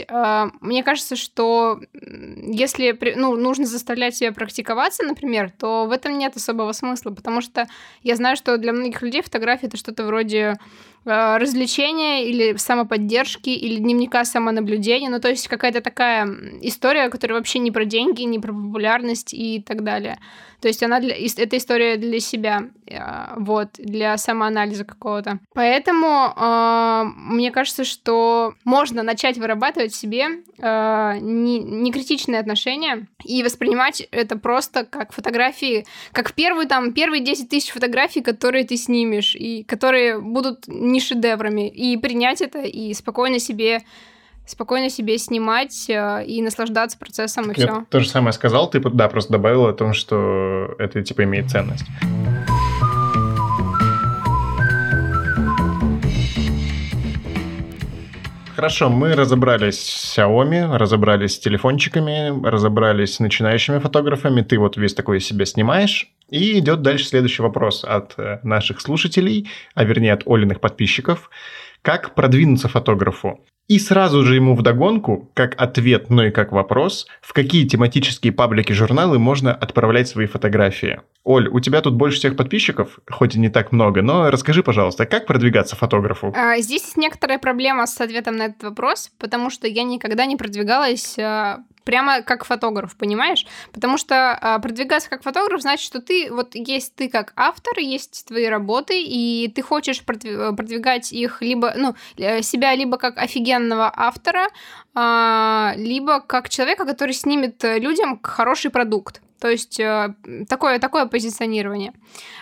мне кажется, что если ну, нужно заставлять себя практиковаться, например, то в этом нет особого смысла, потому что я знаю, что для многих людей фотография это что-то вроде развлечения или самоподдержки или дневника самонаблюдения. Ну, то есть какая-то такая история, которая вообще не про деньги, не про популярность и так далее. То есть она для, эта история для себя, вот, для самоанализа какого-то. Поэтому э, мне кажется, что можно начать вырабатывать в себе э, не, не критичные отношения и воспринимать это просто как фотографии, как первую там, первые 10 тысяч фотографий, которые ты снимешь, и которые будут не шедеврами, и принять это, и спокойно себе спокойно себе снимать и наслаждаться процессом, так и все. То же самое сказал, ты, да, просто добавил о том, что это, типа, имеет ценность. Хорошо, мы разобрались с Xiaomi, разобрались с телефончиками, разобрались с начинающими фотографами. Ты вот весь такой себя снимаешь. И идет дальше следующий вопрос от э, наших слушателей, а вернее от Олиных подписчиков. Как продвинуться фотографу? И сразу же ему вдогонку, как ответ, но и как вопрос, в какие тематические паблики журналы можно отправлять свои фотографии. Оль, у тебя тут больше всех подписчиков, хоть и не так много, но расскажи, пожалуйста, как продвигаться фотографу? А, здесь есть некоторая проблема с ответом на этот вопрос, потому что я никогда не продвигалась а, прямо как фотограф, понимаешь? Потому что а, продвигаться как фотограф значит, что ты, вот есть ты как автор, есть твои работы, и ты хочешь продвигать их либо, ну, э, себя либо как офигенного автора, а, либо как человека, который снимет людям хороший продукт. То есть э, такое, такое позиционирование.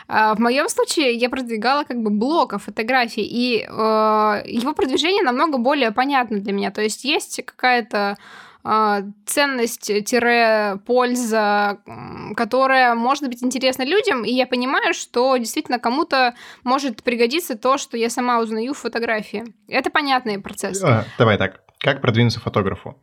А, в моем случае я продвигала как бы блок о фотографии, и э, его продвижение намного более понятно для меня. То есть есть какая-то ценность-польза, которая может быть интересна людям, и я понимаю, что действительно кому-то может пригодиться то, что я сама узнаю в фотографии. Это понятный процесс. А, давай так. Как продвинуться фотографу?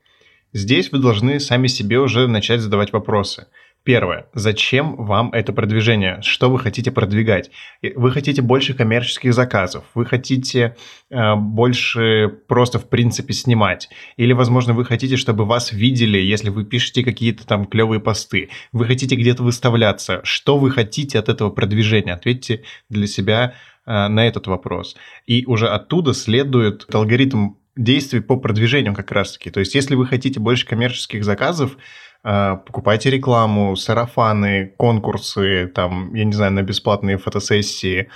Здесь вы должны сами себе уже начать задавать вопросы. Первое. Зачем вам это продвижение? Что вы хотите продвигать? Вы хотите больше коммерческих заказов? Вы хотите э, больше просто в принципе снимать? Или, возможно, вы хотите, чтобы вас видели, если вы пишете какие-то там клевые посты? Вы хотите где-то выставляться? Что вы хотите от этого продвижения? Ответьте для себя э, на этот вопрос. И уже оттуда следует алгоритм действий по продвижению как раз-таки. То есть, если вы хотите больше коммерческих заказов, покупайте рекламу, сарафаны, конкурсы, там, я не знаю, на бесплатные фотосессии,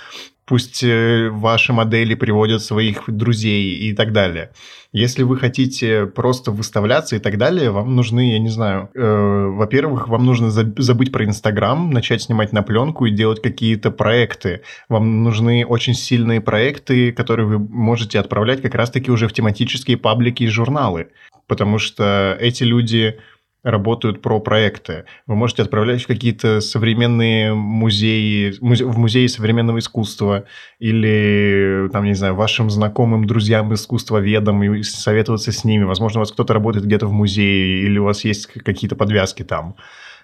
пусть э, ваши модели приводят своих друзей и так далее. Если вы хотите просто выставляться и так далее, вам нужны, я не знаю, э, во-первых, вам нужно забыть про Инстаграм, начать снимать на пленку и делать какие-то проекты. Вам нужны очень сильные проекты, которые вы можете отправлять как раз-таки уже в тематические паблики и журналы. Потому что эти люди работают про проекты. Вы можете отправлять в какие-то современные музеи, музе, в музеи современного искусства или, там, не знаю, вашим знакомым, друзьям искусствоведам и советоваться с ними. Возможно, у вас кто-то работает где-то в музее или у вас есть какие-то подвязки там.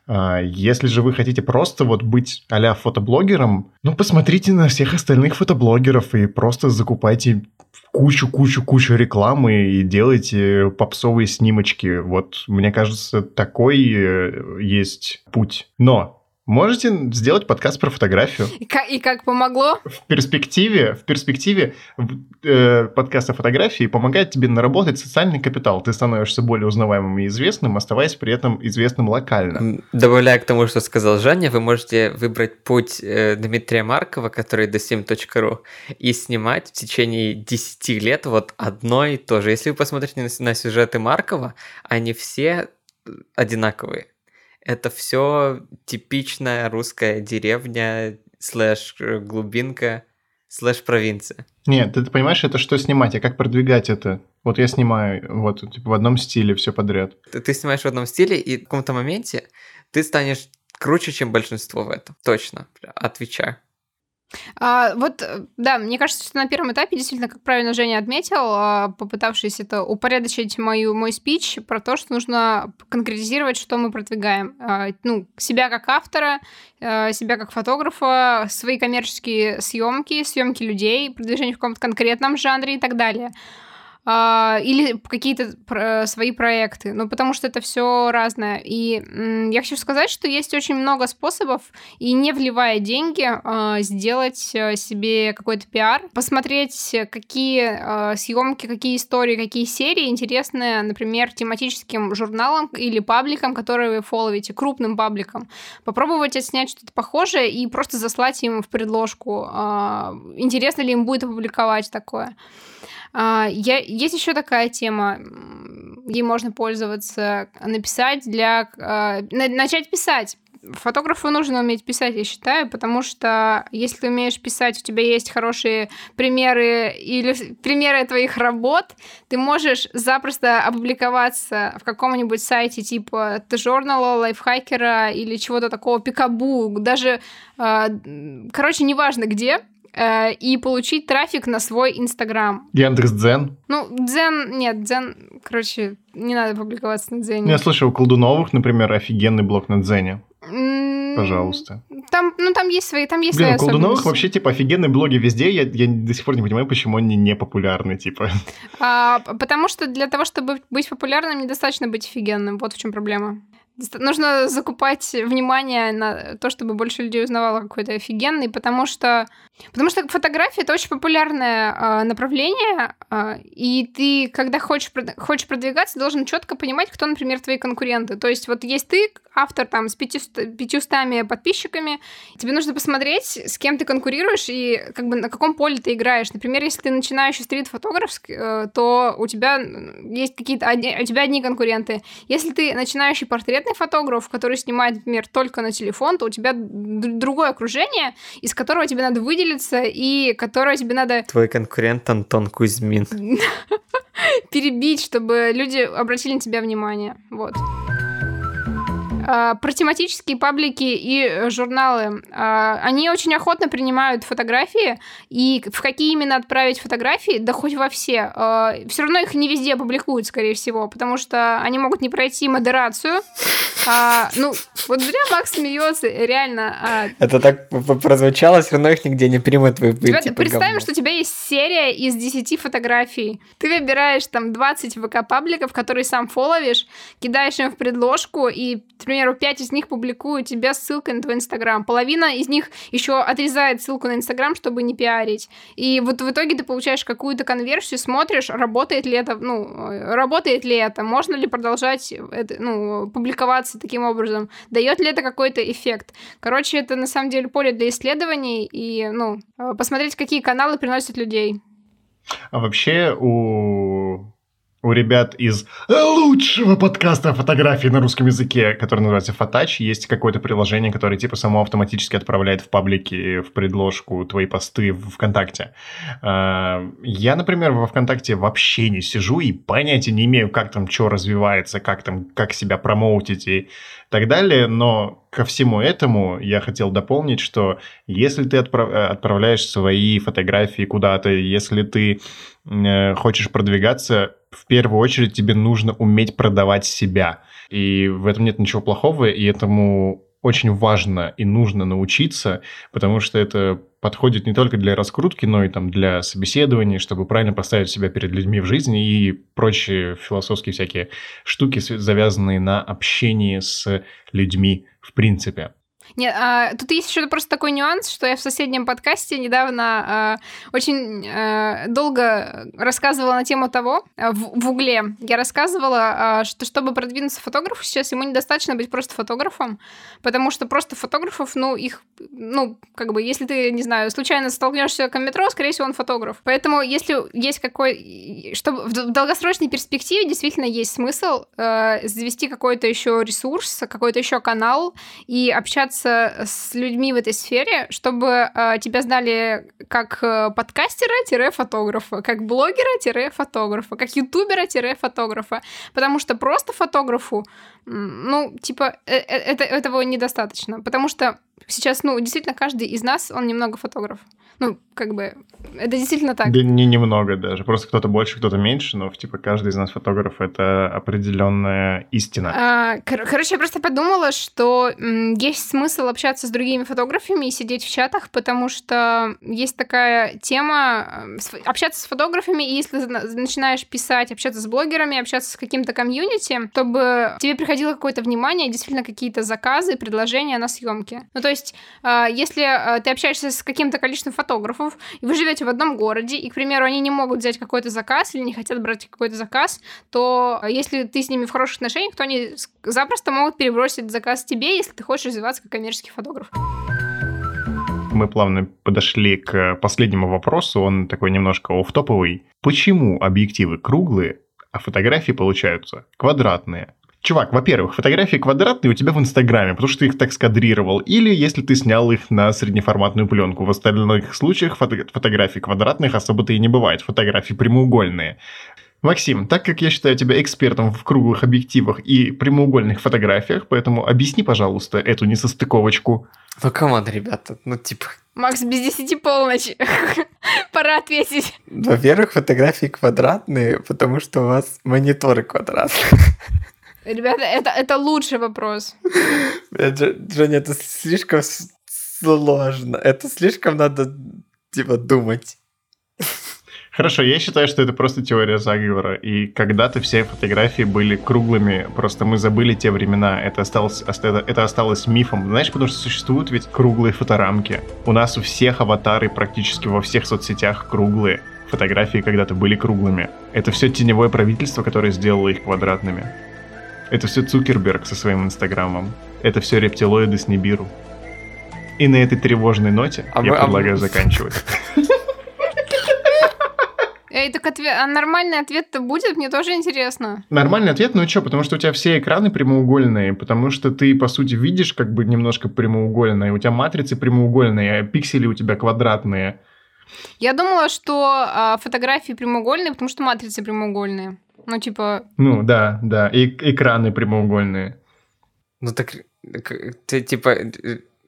А, если же вы хотите просто вот быть а фотоблогером, ну, посмотрите на всех остальных фотоблогеров и просто закупайте кучу-кучу-кучу рекламы и делайте попсовые снимочки. Вот, мне кажется, такой э, есть путь. Но Можете сделать подкаст про фотографию. И как, и как помогло? В перспективе, в перспективе э, подкаст о фотографии помогает тебе наработать социальный капитал. Ты становишься более узнаваемым и известным, оставаясь при этом известным локально. Добавляя к тому, что сказал Женя, вы можете выбрать путь э, Дмитрия Маркова, который dosim.ru, и снимать в течение 10 лет вот одно и то же. Если вы посмотрите на, на сюжеты Маркова, они все одинаковые это все типичная русская деревня, слэш э, глубинка, слэш провинция. Нет, ты, ты понимаешь, это что снимать, а как продвигать это? Вот я снимаю вот типа в одном стиле все подряд. Ты, ты снимаешь в одном стиле, и в каком-то моменте ты станешь круче, чем большинство в этом. Точно, отвечаю. А, вот, э, да, мне кажется, что на первом этапе, действительно, как правильно Женя отметил, а, попытавшись это упорядочить мою, мой спич про то, что нужно конкретизировать, что мы продвигаем. А, ну, себя как автора, а, себя как фотографа, свои коммерческие съемки, съемки людей, продвижение в каком-то конкретном жанре и так далее. А, или какие-то свои проекты, ну, потому что это все разное. И я хочу сказать, что есть очень много способов, и не вливая деньги, а, сделать э, себе какой-то пиар, посмотреть, какие а, съемки, какие истории, какие серии интересны, например, тематическим журналам или пабликам, которые вы фолловите, крупным пабликам. Попробовать отснять что-то похожее и просто заслать им в предложку. Интересно ли им будет опубликовать такое. А, я, есть еще такая тема, ей можно пользоваться, написать для... А, начать писать. Фотографу нужно уметь писать, я считаю, потому что если ты умеешь писать, у тебя есть хорошие примеры или примеры твоих работ, ты можешь запросто опубликоваться в каком-нибудь сайте типа журнала, лайфхакера или чего-то такого, пикабу, даже, а, короче, неважно где, Э, и получить трафик на свой Инстаграм. Яндекс Дзен? Ну, Дзен, нет, Дзен, короче, не надо публиковаться на Дзене. Я слышал, у Колдуновых, например, офигенный блог на Дзене. Пожалуйста. Там, ну, там есть свои, там есть Блин, свои у Колдуновых вообще, типа, офигенные блоги везде. Я, я до сих пор не понимаю, почему они не популярны, типа. А, потому что для того, чтобы быть популярным, недостаточно быть офигенным. Вот в чем проблема. Нужно закупать внимание на то, чтобы больше людей узнавало какой-то офигенный, потому что Потому что фотография это очень популярное э, направление, э, и ты, когда хочешь, хочешь продвигаться, должен четко понимать, кто, например, твои конкуренты. То есть вот есть ты, автор там с 500, 500 подписчиками, тебе нужно посмотреть, с кем ты конкурируешь и как бы на каком поле ты играешь. Например, если ты начинающий стрит-фотограф, э, то у тебя есть какие-то одни, у тебя одни конкуренты. Если ты начинающий портретный фотограф, который снимает, например, только на телефон, то у тебя другое окружение, из которого тебе надо выделить выделиться и которого тебе надо... Твой конкурент Антон Кузьмин. Перебить, чтобы люди обратили на тебя внимание. Вот. А, про тематические паблики и э, журналы. А, они очень охотно принимают фотографии, и в какие именно отправить фотографии, да хоть во все. А, все равно их не везде публикуют, скорее всего, потому что они могут не пройти модерацию. А, ну, вот зря Макс смеется, реально. А... Это так прозвучало, все равно их нигде не примут. Вы, тебя, типа, представим, говно. что у тебя есть серия из 10 фотографий. Ты выбираешь там 20 ВК-пабликов, которые сам фоловишь, кидаешь им в предложку, и, примеру, 5 из них публикуют тебе ссылкой на твой Инстаграм. Половина из них еще отрезает ссылку на Инстаграм, чтобы не пиарить. И вот в итоге ты получаешь какую-то конверсию, смотришь, работает ли это, ну, работает ли это, можно ли продолжать это, ну, публиковаться таким образом, дает ли это какой-то эффект. Короче, это на самом деле поле для исследований и, ну, посмотреть, какие каналы приносят людей. А вообще у у ребят из лучшего подкаста фотографии на русском языке, который называется Фотач, есть какое-то приложение, которое типа само автоматически отправляет в паблики, в предложку твои посты в ВКонтакте. А, я, например, во ВКонтакте вообще не сижу и понятия не имею, как там что развивается, как там, как себя промоутить и так далее, но ко всему этому я хотел дополнить, что если ты отправ... отправляешь свои фотографии куда-то, если ты э, хочешь продвигаться, в первую очередь тебе нужно уметь продавать себя. И в этом нет ничего плохого, и этому очень важно и нужно научиться, потому что это подходит не только для раскрутки, но и там для собеседований, чтобы правильно поставить себя перед людьми в жизни и прочие философские всякие штуки, завязанные на общении с людьми в принципе. Нет, а, тут есть еще просто такой нюанс, что я в соседнем подкасте недавно а, очень а, долго рассказывала на тему того, а, в, в угле, я рассказывала, а, что чтобы продвинуться фотографу сейчас, ему недостаточно быть просто фотографом, потому что просто фотографов, ну, их, ну, как бы, если ты, не знаю, случайно столкнешься к метро, скорее всего, он фотограф. Поэтому, если есть какой... Чтобы в долгосрочной перспективе действительно есть смысл э, завести какой-то еще ресурс, какой-то еще канал и общаться общаться с людьми в этой сфере, чтобы э, тебя знали как э, подкастера-фотографа, как блогера-фотографа, как ютубера-фотографа. Потому что просто фотографу, ну, типа, э, э, это, этого недостаточно. Потому что сейчас, ну, действительно, каждый из нас, он немного фотограф. Ну, как бы, это действительно так. Да не немного даже. Просто кто-то больше, кто-то меньше, но типа каждый из нас фотограф это определенная истина. А, кор- короче, я просто подумала, что м, есть смысл общаться с другими фотографами и сидеть в чатах, потому что есть такая тема э, общаться с фотографами, и если начинаешь писать, общаться с блогерами, общаться с каким-то комьюнити, чтобы тебе приходило какое-то внимание, действительно какие-то заказы, предложения на съемки. Ну, то есть, а, если а, ты общаешься с каким-то количеством фотографов, и вы живете в одном городе, и, к примеру, они не могут взять какой-то заказ или не хотят брать какой-то заказ, то а, если ты с ними в хороших отношениях, то они запросто могут перебросить заказ тебе, если ты хочешь развиваться как коммерческий фотограф. Мы плавно подошли к последнему вопросу, он такой немножко офф-топовый. Почему объективы круглые, а фотографии получаются квадратные? Чувак, во-первых, фотографии квадратные у тебя в Инстаграме, потому что ты их так скадрировал, или если ты снял их на среднеформатную пленку. В остальных случаях фото- фотографий квадратных особо-то и не бывает, фотографии прямоугольные. Максим, так как я считаю тебя экспертом в круглых объективах и прямоугольных фотографиях, поэтому объясни, пожалуйста, эту несостыковочку. Ну, come on, ребята, ну, типа, Макс, без десяти полночи. Пора ответить. во-первых, фотографии квадратные, потому что у вас мониторы квадратные. Ребята, это, это лучший вопрос. Дж- Джонни, это слишком сложно. Это слишком надо, типа, думать. Хорошо, я считаю, что это просто теория заговора. И когда-то все фотографии были круглыми, просто мы забыли те времена. Это осталось, оста- это осталось мифом. Знаешь, потому что существуют ведь круглые фоторамки. У нас у всех аватары практически во всех соцсетях круглые. Фотографии когда-то были круглыми. Это все теневое правительство, которое сделало их квадратными. Это все Цукерберг со своим инстаграмом. Это все рептилоиды с Нибиру. И на этой тревожной ноте А я мы- а мы- предлагаю заканчивать. Эй, так ответ... а нормальный ответ-то будет? Мне тоже интересно. Нормальный ответ, ну что, потому что у тебя все экраны прямоугольные, потому что ты, по сути, видишь как бы немножко прямоугольные, у тебя матрицы прямоугольные, а пиксели у тебя квадратные. Я думала, что а, фотографии прямоугольные, потому что матрицы прямоугольные. Ну, типа, Ну, да, да, и экраны прямоугольные. Ну, так, ты, типа,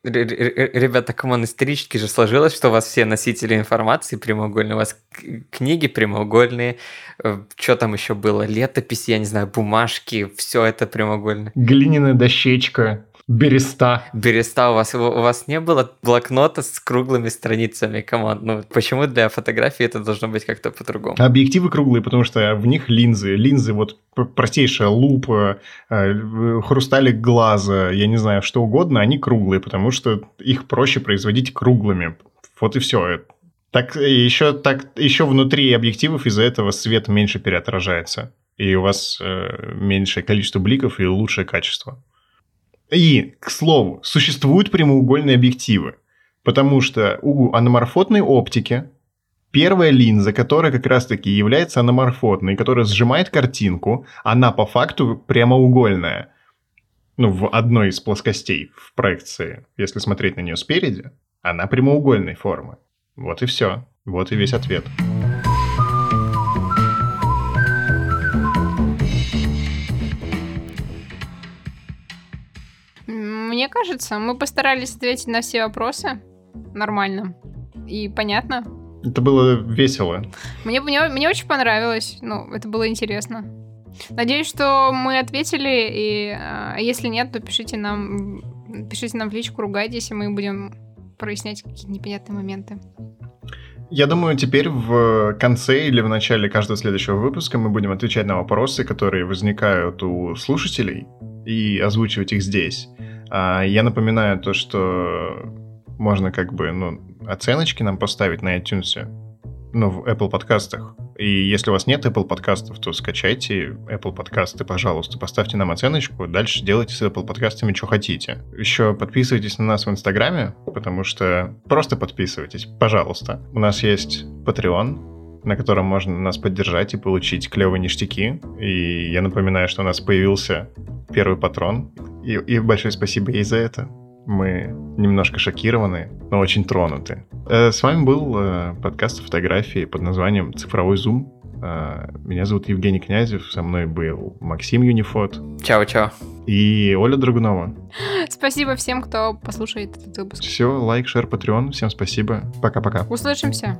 ребята, come on, исторически же сложилось, что у вас все носители информации прямоугольные, у вас книги прямоугольные, что там еще было, летописи, я не знаю, бумажки, все это прямоугольное. Глиняная дощечка, береста. Береста у вас, у вас не было блокнота с круглыми страницами, come on, ну почему для фотографии это должно быть как-то по-другому? Объективы круглые, потому что в них линзы. Линзы, вот простейшая лупа, э, хрусталик глаза, я не знаю, что угодно, они круглые, потому что их проще производить круглыми. Вот и все. Так еще так еще внутри объективов из-за этого свет меньше переотражается, и у вас э, меньшее количество бликов и лучшее качество. И, к слову, существуют прямоугольные объективы, потому что у аноморфотной оптики первая линза, которая как раз-таки является аноморфотной, которая сжимает картинку, она по факту прямоугольная. Ну, в одной из плоскостей в проекции, если смотреть на нее спереди, она прямоугольной формы. Вот и все. Вот и весь ответ. м, мне кажется, мы постарались ответить на все вопросы нормально и понятно. Это было весело. Мне, мне, мне очень понравилось. Ну, это было интересно. Надеюсь, что мы ответили, и а, если нет, то пишите нам, пишите нам в личку, ругайтесь, и мы будем прояснять какие-то непонятные моменты. Я думаю, теперь в конце или в начале каждого следующего выпуска мы будем отвечать на вопросы, которые возникают у слушателей, и озвучивать их здесь. А, Я напоминаю то, что можно как бы, ну, оценочки нам поставить на iTunes, ну, в Apple подкастах. И если у вас нет Apple подкастов, то скачайте Apple подкасты, пожалуйста, поставьте нам оценочку, дальше делайте с Apple подкастами, что хотите. Еще подписывайтесь на нас в Инстаграме, потому что просто подписывайтесь, пожалуйста. У нас есть Patreon, на котором можно нас поддержать и получить клевые ништяки. И я напоминаю, что у нас появился первый патрон. И, и большое спасибо ей за это. Мы немножко шокированы, но очень тронуты. Э, С вами был э, подкаст фотографии под названием «Цифровой зум». А, Меня зовут Евгений Князев, со мной был Максим Юнифот Чао-чао. и Оля Драгунова. Спасибо всем, кто послушает этот выпуск. Все, лайк, шер, патреон. Всем спасибо. Пока-пока. Услышимся.